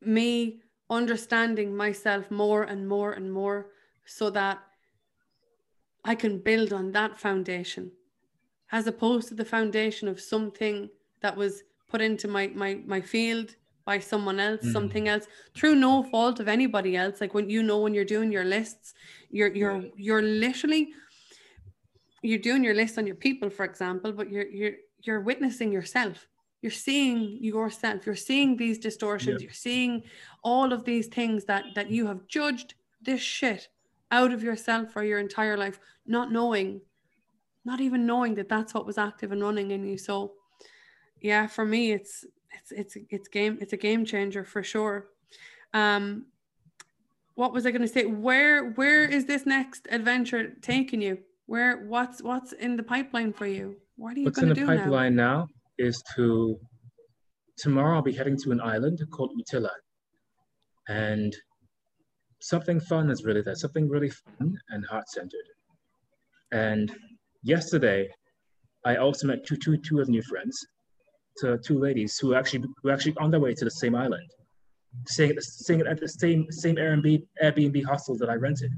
me understanding myself more and more and more so that I can build on that foundation as opposed to the foundation of something that was put into my my my field by someone else mm. something else through no fault of anybody else. Like when you know when you're doing your lists you're you're you're literally you're doing your list on your people for example but you're you're you're witnessing yourself. You're seeing yourself. You're seeing these distortions. You're seeing all of these things that that you have judged this shit out of yourself for your entire life not knowing not even knowing that that's what was active and running in you. So, yeah, for me, it's it's it's it's game it's a game changer for sure. Um, what was I going to say? Where where is this next adventure taking you? Where what's what's in the pipeline for you? What are you going to do What's in the pipeline now? now is to tomorrow I'll be heading to an island called Utila, and something fun is really there. Something really fun and heart centered, and yesterday, I also met two, two, two of new friends, to two ladies who actually were actually on their way to the same island, staying, staying at the same same Airbnb Airbnb hostel that I rented.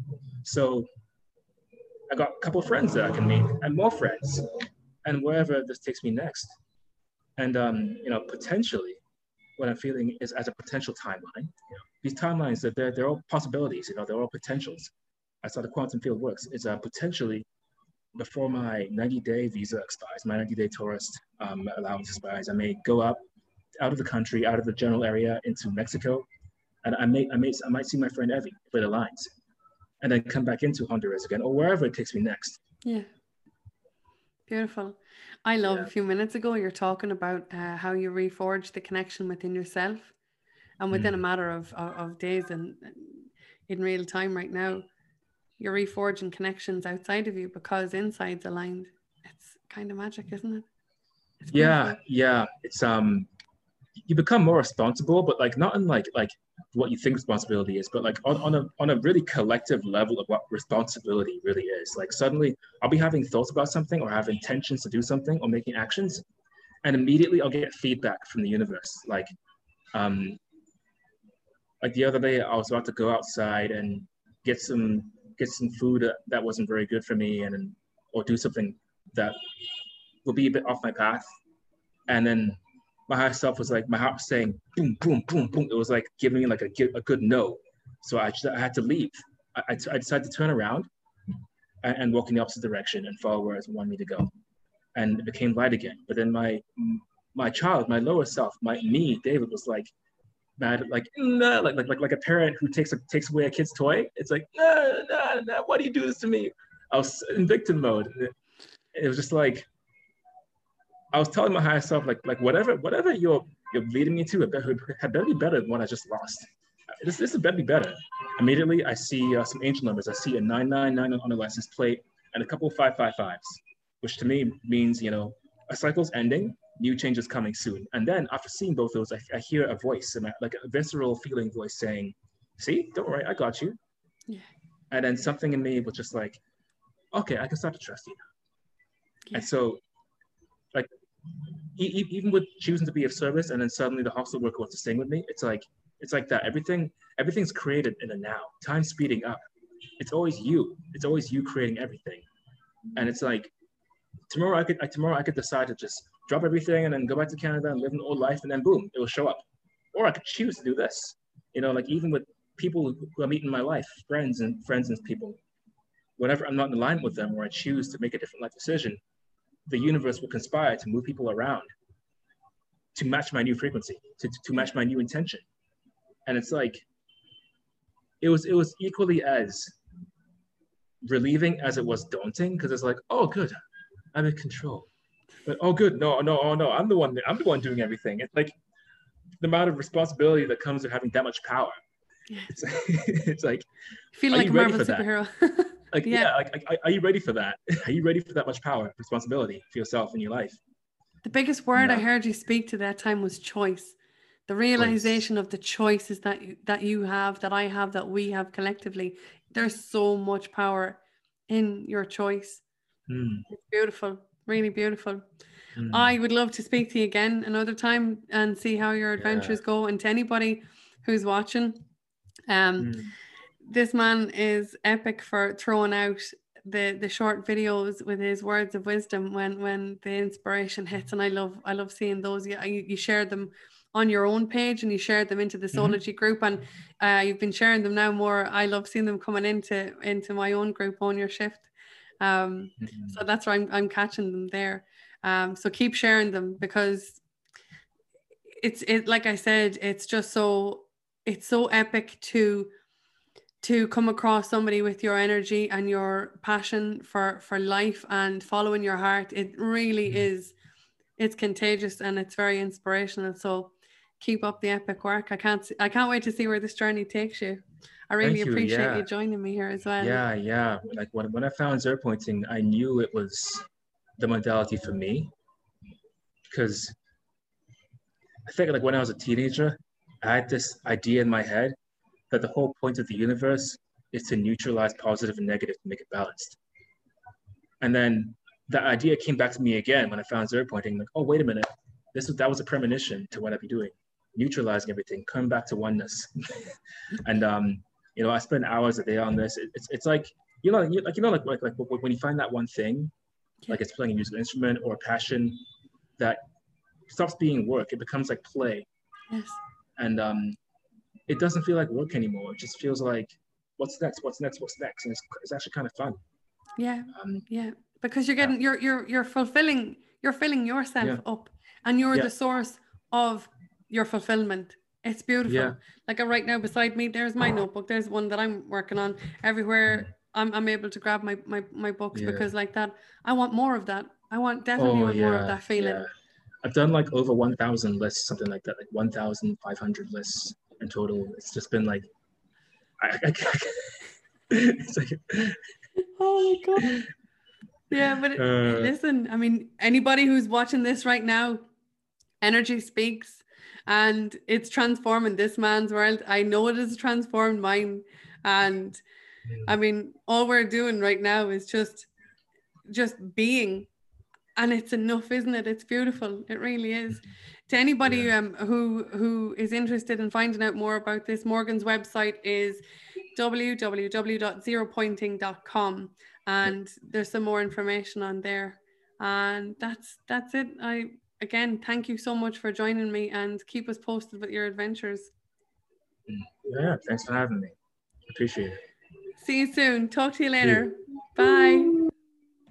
So I got a couple of friends that I can meet and more friends, and wherever this takes me next. And um, you know, potentially, what I'm feeling is as a potential timeline. These timelines that they're, they're all possibilities. You know, they're all potentials. That's how the quantum field works. It's uh, potentially before my 90 day visa expires, my 90 day tourist um, allowance expires, I may go up out of the country, out of the general area into Mexico, and I may I may I might see my friend Evie play the lines, and then come back into Honduras again or wherever it takes me next. Yeah. Beautiful. I love Yeah. a few minutes ago you're talking about uh, how you reforge the connection within yourself, and within a Mm. matter of, of, of days and and in real time right now, you're reforging connections outside of you because inside's aligned. It's kind of magic, isn't it? It's Yeah, beautiful. yeah. It's um, you become more responsible, but like not in like like what you think responsibility is, but like on, on a on a really collective level of what responsibility really is. Like suddenly I'll be having thoughts about something or have intentions to do something or making actions, and immediately I'll get feedback from the universe. Like, um, like the other day I was about to go outside and get some get some food that, wasn't very good for me, and or do something that will be a bit off my path. And then my higher self was like, my heart was saying, boom, boom, boom, boom. It was like giving me like a, a good no. So I, I had to leave. I, I, decided to turn around and, and walk in the opposite direction and follow where it wanted me to go. And it became light again. But then my my child, my lower self, my me, David, was like mad, like nah, like like like like a parent who takes a, takes away a kid's toy. It's like nah, nah, nah. Why do you do this to me? I was in victim mode. It was just like I was telling my higher self, like, like whatever, whatever you're you're leading me to, it better, it better be better than what I just lost. This this better be better. Immediately, I see uh, some angel numbers. I see a nine nine nine on the license plate and a couple of five five fives, which to me means you know a cycle's ending, new changes coming soon. And then after seeing both those, I, I hear a voice, and I- like a visceral feeling voice saying, "See, don't worry, I got you." Yeah. And then something in me was just like, "Okay, I can start to trust you." Yeah. And so, even with choosing to be of service, and then suddenly the hostel worker wants to sing with me, it's like it's like that. Everything everything's created in the now. Time speeding up. It's always you. It's always you creating everything. And it's like tomorrow I could I, tomorrow I could decide to just drop everything and then go back to Canada and live an old life, and then boom, it will show up. Or I could choose to do this. You know, like even with people who I meet in my life, friends and friends and people, whenever I'm not in alignment with them or I choose to make a different life decision, the universe will conspire to move people around to match my new frequency, to, to match my new intention. And it's like, it was it was equally as relieving as it was daunting because it's like, oh good, I'm in control. But oh good, no, no, oh no, I'm the one I'm the one doing everything. It's like the amount of responsibility that comes with having that much power. Yeah. It's it's like Feel like a Marvel superhero. like Yeah. yeah, like, like are you ready for that? Are you ready for that much power, responsibility for yourself and your life? The biggest word I heard you speak to that time was choice. The realization of the choices that you, that you have, that I have, that we have collectively. There's so much power in your choice. Mm, It's beautiful, really beautiful. mm. I would love to speak to you again another time and see how your adventures go. And to anybody who's watching, um, Mm. This man is epic for throwing out the the short videos with his words of wisdom when when the inspiration hits. And i love i love seeing those. You, you shared them on your own page and you shared them into the Mhm. Group. And uh, you've been sharing them now more. I love seeing them coming into into my own group on your shift. Um Mm. so that's where i'm, I'm catching them there. Um so keep sharing them because it's it like i said it's just so it's so epic to to come across somebody with your energy and your passion for for life and following your heart it really Mhm. is it's contagious and it's very inspirational so keep up the epic work i can't i can't wait to see where this journey takes you i really you, appreciate yeah. you joining me here as well Yeah, yeah. Like when, when I found zero pointing, I knew it was the modality for me. Because I think like when I was a teenager, I had this idea in my head that the whole point of the universe is to neutralize positive and negative to make it balanced. And then that idea came back to me again when I found zero pointing. Like, oh wait a minute, this was that was a premonition to what I'd be doing, neutralizing everything, coming back to oneness. and um, you know, I spend hours a day on this. It, it's it's like you know, you, like you know, like, like like when you find that one thing, like it's playing a musical instrument or a passion that stops being work. It becomes like play, yes and um, it doesn't feel like work anymore. It just feels like what's next, what's next, what's next, and it's it's actually kind of fun. yeah Um, Yeah, because you're getting you're you're you're fulfilling you're filling yourself Yeah. up, and you're Yeah. the source of your fulfillment. It's beautiful. Yeah. Like uh, right now beside me, there's my notebook. There's one that I'm working on. Everywhere I'm, I'm able to grab my, my, my books Yeah. because like that, I want more of that. I want definitely want more of that feeling. Oh, yeah. I've done like over 1,000 lists, something like that, like 1,500 lists in total. It's just been like, I, I, it's like, Oh my god. Yeah, but Uh, listen, I mean, anybody who's watching this right now, energy speaks and it's transforming this man's world. I know it has transformed mine. And I mean, all we're doing right now is just just being. And it's enough, isn't it? It's beautiful. It really is. To anybody Yeah. um, who who is interested in finding out more about this, Morgan's website is www.zeropointing.com and there's some more information on there. And that's that's it. I again thank you so much for joining me and keep us posted with your adventures. yeah, thanks for having me. Appreciate it. See you soon. Talk to you later. Bye.